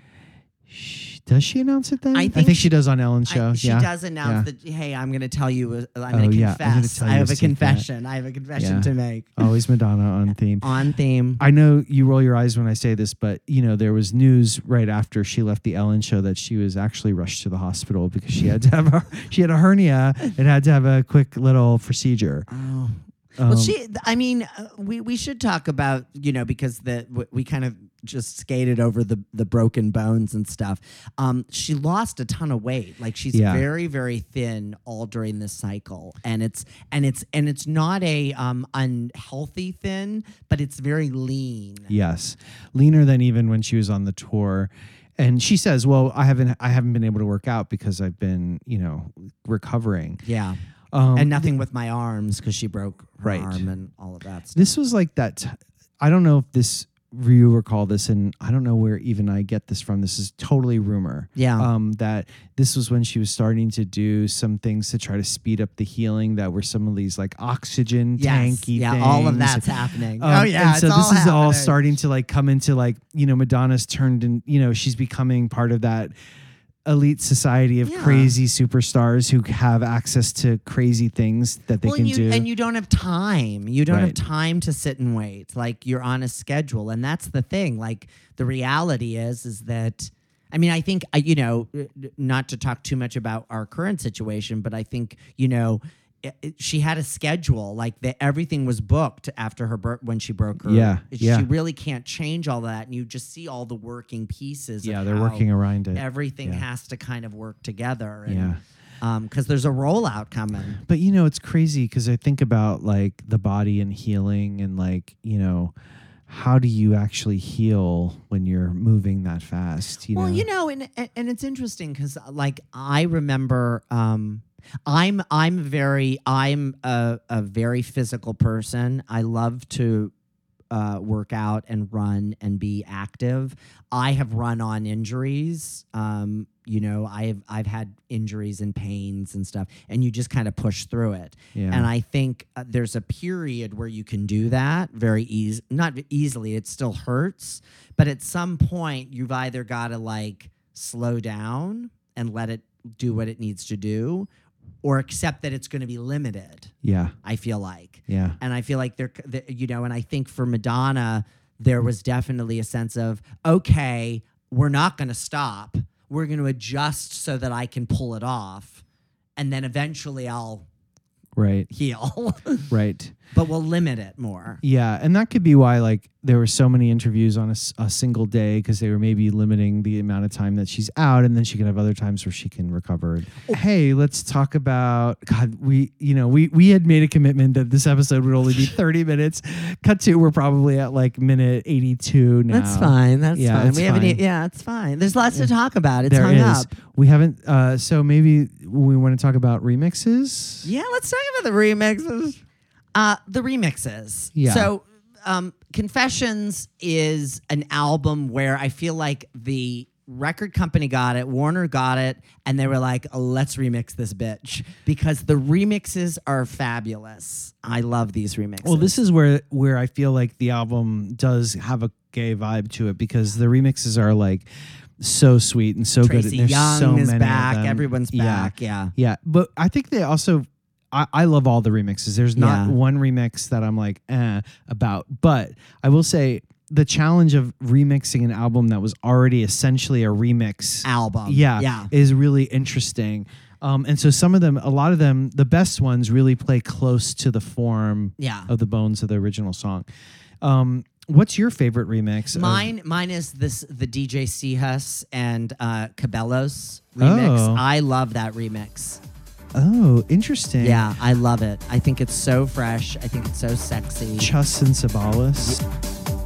Does she announce it then? I I think think, she- she, does on Ellen I- show. she yeah. does announce yeah. that, hey, I'm going to tell you, uh, I'm Oh, going to yeah, gonna confess. I have a confession. I have a confession to make. Always Madonna on theme. On theme. I know you roll your eyes when I say this, but you know there was news right after she left the Ellen show that she was actually rushed to the hospital because she had to have a she had a hernia and had to have a quick little procedure. Oh. Um, well, she. I mean, uh, we we should talk about you know because the we kind of just skated over the the broken bones and stuff. Um, she lost a ton of weight. Like she's Yeah. very very thin all during this cycle, and it's and it's and it's not a um unhealthy thin, but it's very lean. Yes, leaner than even when she was on the tour. And she says, "Well, I haven't I haven't been able to work out because I've been, you know, recovering." Yeah. Um, and nothing with my arms because she broke her Right. arm and all of that stuff. This was like that. t- I don't know if this you recall this, and I don't know where even I get this from. This is totally rumor. Yeah. Um, that this was when she was starting to do some things to try to speed up the healing. That were some of these like oxygen Yes. tanky. Yeah, all of that's happening. Um, Oh, yeah, And so this is all starting to like come into like you know Madonna's turned and you know she's becoming part of that elite society of Yeah. crazy superstars who have access to crazy things that they well, can and you, do. and you don't have time. You don't have Right. time to sit and wait. Like you're on a schedule, and that's the thing. Like the reality is, is that. I mean, I think I- you know, uh, not to talk too much about our current situation, but I think you know, it- she had a schedule. Like that, everything was booked after her birth when she broke her. Yeah, she yeah. really can't change all that, and you just see all the working pieces. of Yeah, they're working around it. Everything Yeah. has to kind of work together. And, Yeah. because there's a rollout coming. But you know, it's crazy because I think about like the body and healing and like, you know, how do you actually heal when you're moving that fast? You well, know? you know, and and and it's interesting because like I remember, um, I'm I'm very I'm a, a very physical person. I love to uh, work out and run and be active. I have run on injuries. Um, you know, I've I've had injuries and pains and stuff, and you just kind of push through it. Yeah. And I think uh, there's a period where you can do that very easy, not easily. It still hurts, but at some point you've either got to like slow down and let it do what it needs to do, or accept that it's going to be limited. Yeah. I feel like. Yeah. And I feel like there, the- you know, and I think for Madonna, there was definitely a sense of, okay, we're not going to stop. We're going to adjust so that I can pull it off. And then eventually I'll Right. heal. Right. But we'll limit it more. Yeah, and that could be why like there were so many interviews on a single day because they were maybe limiting the amount of time that she's out, and then she can have other times where she can recover. Hey, let's talk about God. We you know we we had made a commitment that this episode would only be thirty minutes. Cut to we're probably at like minute eighty two now. That's fine. That's yeah, fine. We haven't. e- Yeah, it's fine. There's lots to talk about. It's There hung is. up. We haven't. Uh, so maybe we want to talk about remixes. Yeah, let's talk about the remixes. Uh, the remixes. Yeah. So, um, Confessions is an album where I feel like the record company got it, Warner got it, and they were like, let's remix this bitch because the remixes are fabulous. I love these remixes. Well, this is where where I feel like the album does have a gay vibe to it because the remixes are like so sweet and so good. Tracy There's Young so is many back. Everyone's back. Yeah. Yeah. yeah. But I think they also. I, I love all the remixes. There's not Yeah. one remix that I'm like eh about, but I will say the challenge of remixing an album that was already essentially a remix Album. yeah, Yeah. is really interesting. Um, and so some of them, a lot of them, the best ones really play close to the form Yeah. of the bones of the original song. Um, what's your favorite remix? of- Mine, mine is this the DJ Chus and uh, Ceballos remix. Oh. I love that remix. Oh, interesting. Yeah, I love it. I think it's so fresh. I think it's so sexy. Chus and Ceballos. These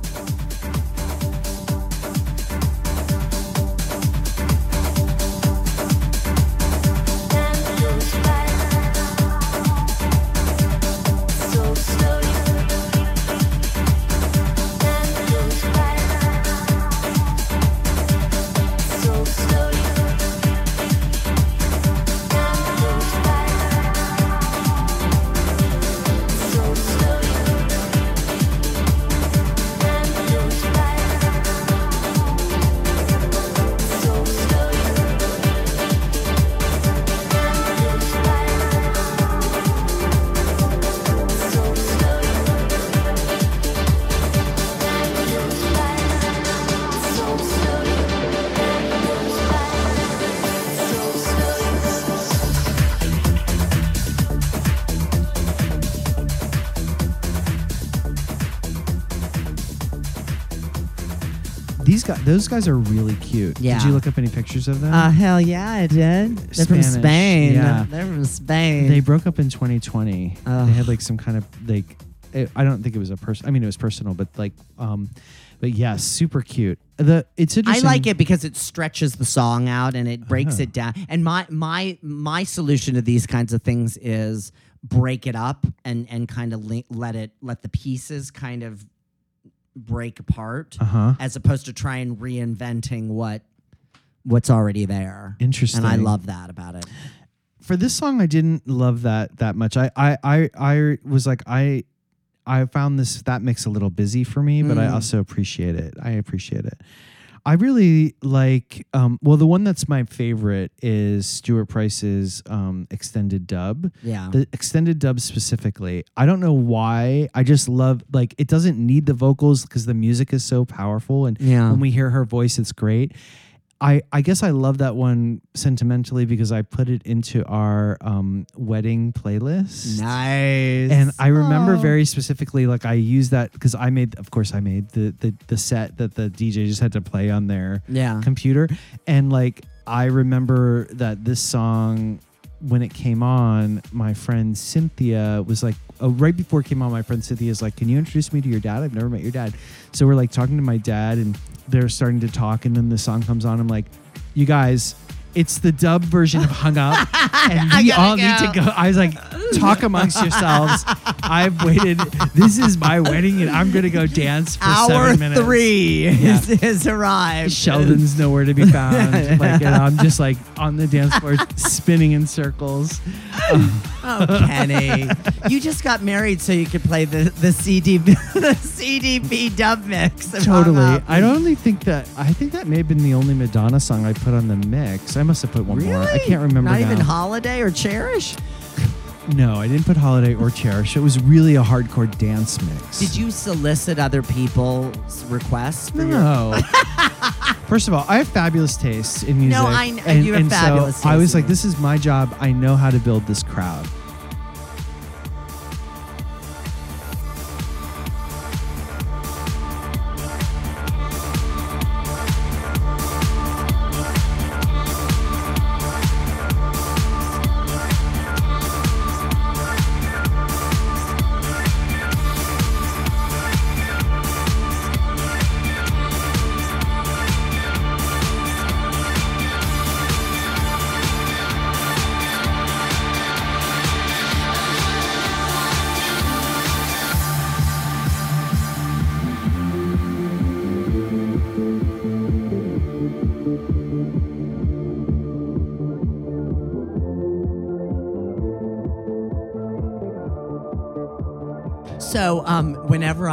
guys, are really cute. Yeah. Did you look up any pictures of them? Uh, hell yeah, I did. They're from Spain. yeah. They're from Spain. They broke up in 2020. Ugh. They had like some kind of like, it, I don't think it was a person. I mean, it was personal, but like, um, but yeah, super cute. The it's interesting. I like it because it stretches the song out and it breaks Oh. it down. And my my my solution to these kinds of things is break it up and and kind of li- let it let the pieces kind of break apart Uh-huh. as opposed to try and reinventing what what's already there. Interesting. And I love that about it. for this song, I didn't love that that much. I I I, I was like I. I found this that mix a little busy for me, but I Mm. also appreciate it. I appreciate it. I really like. Um, well, the one that's my favorite is Stuart Price's um, extended dub. Yeah. the extended dub specifically. I don't know why. I just love like it doesn't need the vocals because the music is so powerful, and Yeah. when we hear her voice, it's great. I, I guess I love that one sentimentally because I put it into our um, wedding playlist. Nice. And I remember Oh. very specifically, like I used that because I made, of course, I made the, the the set that the DJ just had to play on their Yeah. computer, and like I remember that this song when it came on, my friend Cynthia was like, oh, right before it came on, my friend Cynthia is like, "Can you introduce me to your dad? I've never met your dad." So we're like talking to my dad, and they're starting to talk, and then the song comes on. I'm like, "You guys." It's the dub version of Hung Up, and we all need to go. I was like, talk amongst yourselves. I've waited. This is my wedding, and I'm gonna go dance for Hour seven minutes. three Yeah. is, is arrived. Sheldon's nowhere to be found. like, and I'm just like on the dance floor, spinning in circles. Oh, Kenny, you just got married so you could play the the CD the CDP dub mix. Totally. I don't only think that. I think that may have been the only Madonna song I put on the mix. I must have put one more. I can't remember. Not now. even Holiday or Cherish. No, I didn't put Holiday or Cherish. It was really a hardcore dance mix. Did you solicit other people's requests? No. First of all, I have fabulous taste in music. No, I kn- and, you have fabulous so I was like, this is my job. I know how to build this crowd.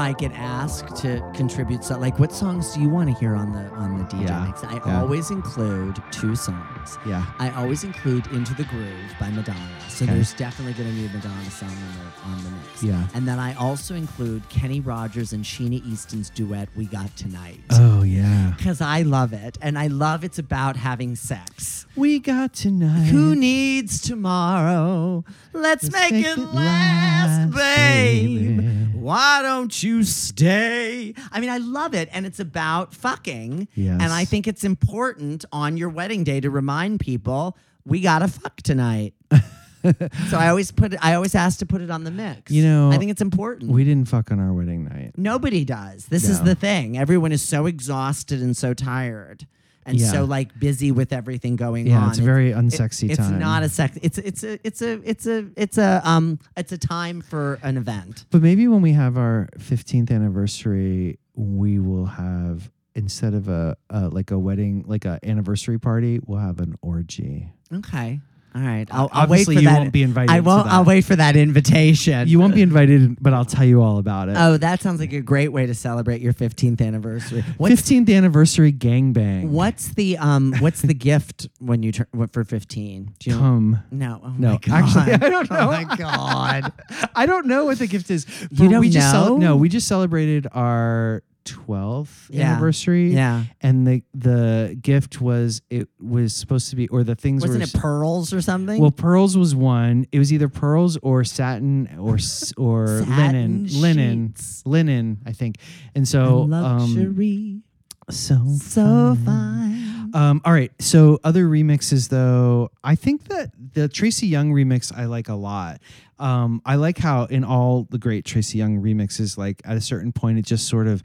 I get asked to contribute, so like, what songs do you want to hear on the on the DJ Yeah, mix? I yeah. always include two songs. Yeah. I always include "Into the Groove" by Madonna. So Okay. there's definitely going to be a Madonna song on the on the mix. Yeah. And then I also include Kenny Rogers and Sheena Easton's duet "We Got Tonight." Oh yeah. Because I love it, and I love it's about having sex. We got tonight. Who needs tomorrow? Let's, make, it, last, babe. Why don't you stay? I mean, I love it, and it's about fucking. Yes. And I think it's important on your wedding day to remind people we gotta fuck tonight. so I always put it. I always ask to put it on the mix. You know, I think it's important. We didn't fuck on our wedding night. Nobody does. This is the thing. Everyone is so exhausted and so tired. And Yeah. so like busy with everything going Yeah, on. Yeah, it's a very unsexy it's time. It's not a sex it's it's a it's a it's a it's a um it's a time for an event. But maybe when we have our 15th anniversary, we will have instead of a, a like a wedding, like a anniversary party, we'll have an orgy. Okay. All right. I'll, I'll wait Obviously, for you that. won't be invited I won't. I'll wait for that invitation. You won't be invited, but I'll tell you all about it. Oh, that sounds like a great way to celebrate your 15th anniversary. 15th anniversary gangbang. What's the um What's the gift when you turn what, for 15? Do you know- Come. No. Oh no, my God. actually, I don't know. Oh my god. I don't know what the gift is. You don't we just know? no, we just celebrated our 12th Yeah. anniversary. Yeah. And the the gift was it was supposed to be or the things were. Wasn't were it pearls or something? Well, pearls was one. It was either pearls or satin or or linen, Satin linen, linen. I think. And so, um, luxury. So so fine. Um, all right. So other remixes, though, I think that the Tracy Young remix I like a lot. Um, I like how in all the great Tracy Young remixes, like at a certain point, it just sort of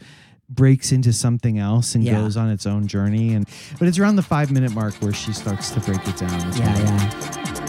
breaks into something else and Yeah. goes on its own journey. And but it's around the five minute mark where she starts to break it down. as Yeah, well. yeah.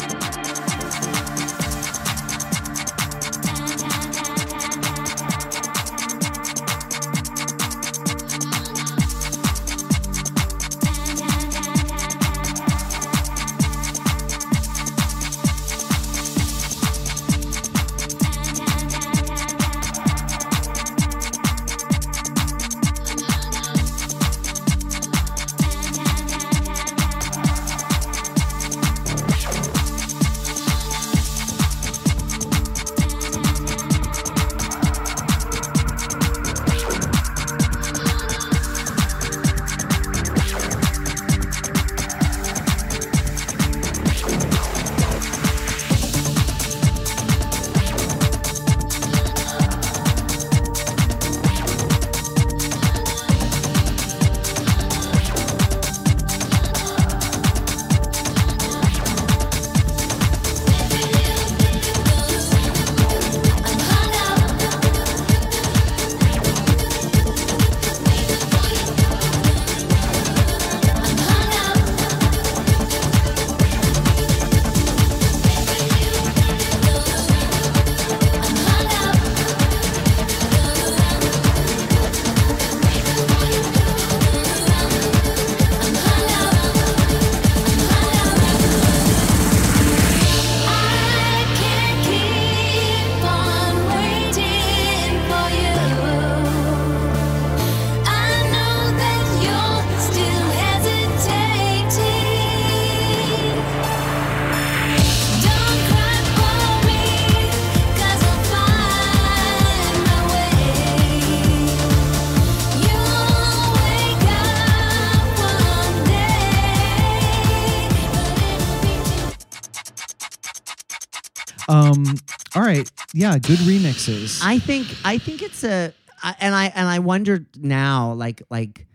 Right. Yeah, good remixes. I think I think it's a I, and I and I wonder now like like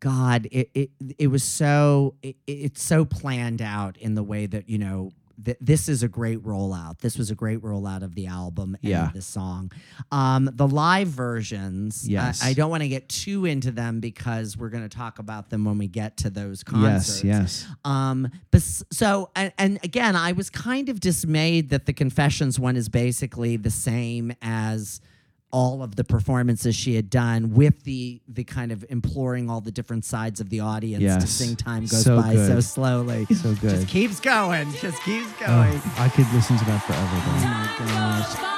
God it it, it was so it, it's so planned out in the way that you know th- this is a great rollout. This was a great rollout of the album and Yeah. the song. Um, the live versions, Yes. I, don't want to get too into them because we're going to talk about them when we get to those concerts. yes. Um, but so and, and again, I was kind of dismayed that the Confessions one is basically the same as all of the performances she had done with the the kind of imploring all the different sides of the audience to sing time goes So by so slowly. So good. Just keeps going. Just keeps Oh, going. I could listen to that forever. Oh my gosh.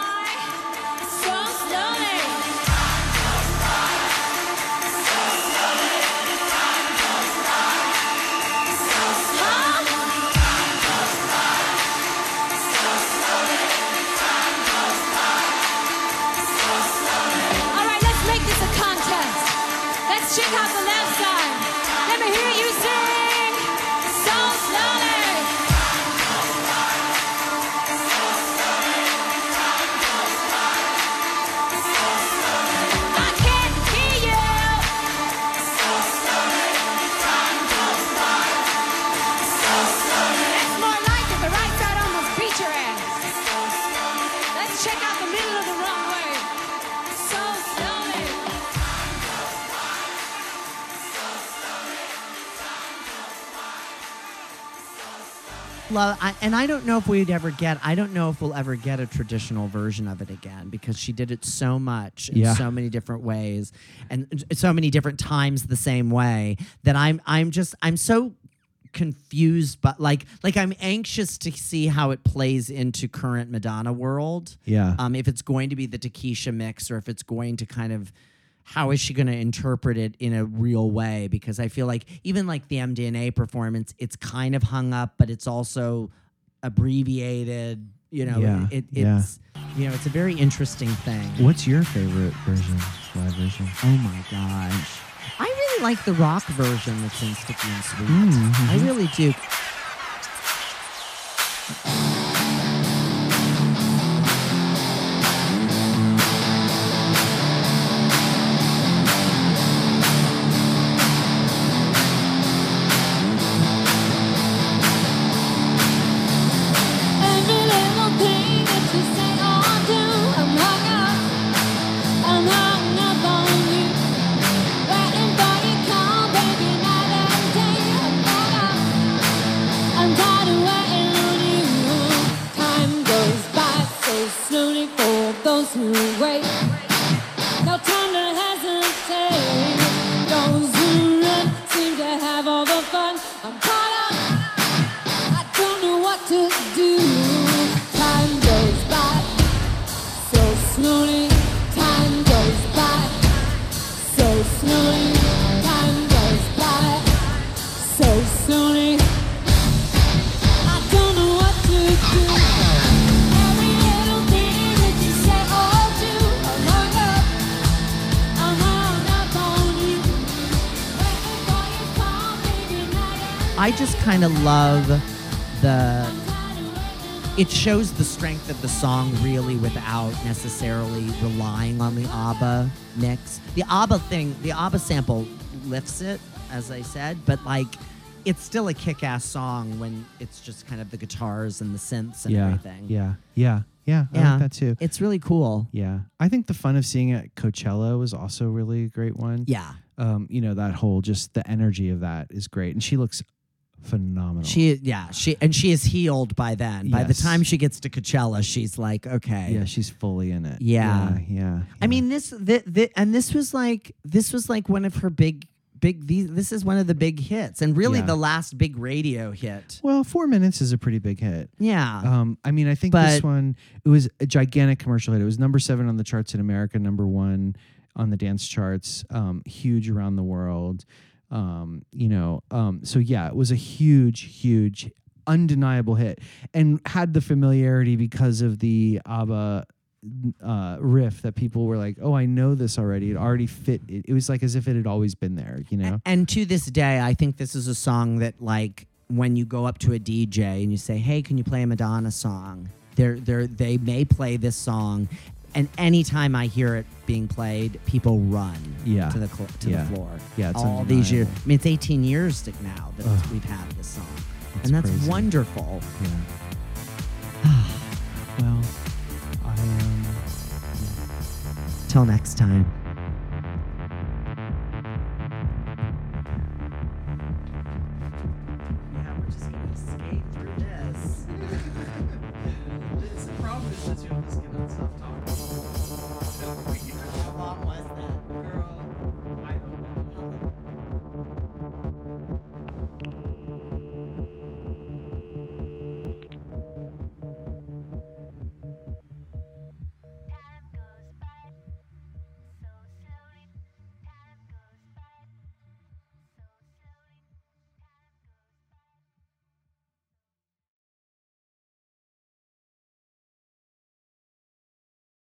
Love, I, and I don't know if we'd ever get. I don't know if we'll ever get a traditional version of it again because she did it so much in Yeah. so many different ways and so many different times the same way that I'm. I'm just. I'm so confused, but like, like I'm anxious to see how it plays into current Madonna world. Yeah. Um, if it's going to be the Takesha mix or if it's going to kind of how is she going to interpret it in a real way because i feel like even like the mdna performance it's kind of hung up but it's also abbreviated you know Yeah, it, yeah. it's you know it's a very interesting thing What's your favorite version? Live version? oh my gosh i really like the rock version that's in sticky and sweet Mm, i mhm. really do kind of love the. It shows the strength of the song really without necessarily relying on the ABBA mix. The ABBA thing, the ABBA sample lifts it, as I said, but like it's still a kick ass song when it's just kind of the guitars and the synths and yeah, everything. yeah, yeah, yeah. I Yeah. like that too. It's really cool. Yeah, I think the fun of seeing it at Coachella was also really a great one. Yeah. um, you know that whole just the energy of that is great, and she looks phenomenal. She, yeah, she, and she is healed by then. By the time she gets to Coachella, she's like, okay, yeah, she's fully in it. Yeah. yeah, yeah. I mean, this, th th and this was like, this was like one of her big, big. These, this is one of the big hits, and really Yeah. the last big radio hit. Well, four minutes is a pretty big hit. Yeah. Um, I mean, I think this one it was a gigantic commercial hit. It was number seven on the charts in America, number one on the dance charts, um, huge around the world. Um, you know, um, so yeah, it was a huge, huge, undeniable hit, and had the familiarity because of the ABBA uh, riff that people were like, "Oh, I know this already." It already fit. It, it was like as if it had always been there. You know. And to this day, I think this is a song that, like, when you go up to a DJ and you say, "Hey, can you play a Madonna song?" They're, they're, they may play this song, and anytime I hear it being played, people run Yeah. to the cl- to Yeah. the floor. Yeah, it's all these years. I mean, it's 18 years now that we've had this song, It's and that's crazy. wonderful. Yeah. well, I um. Till next time.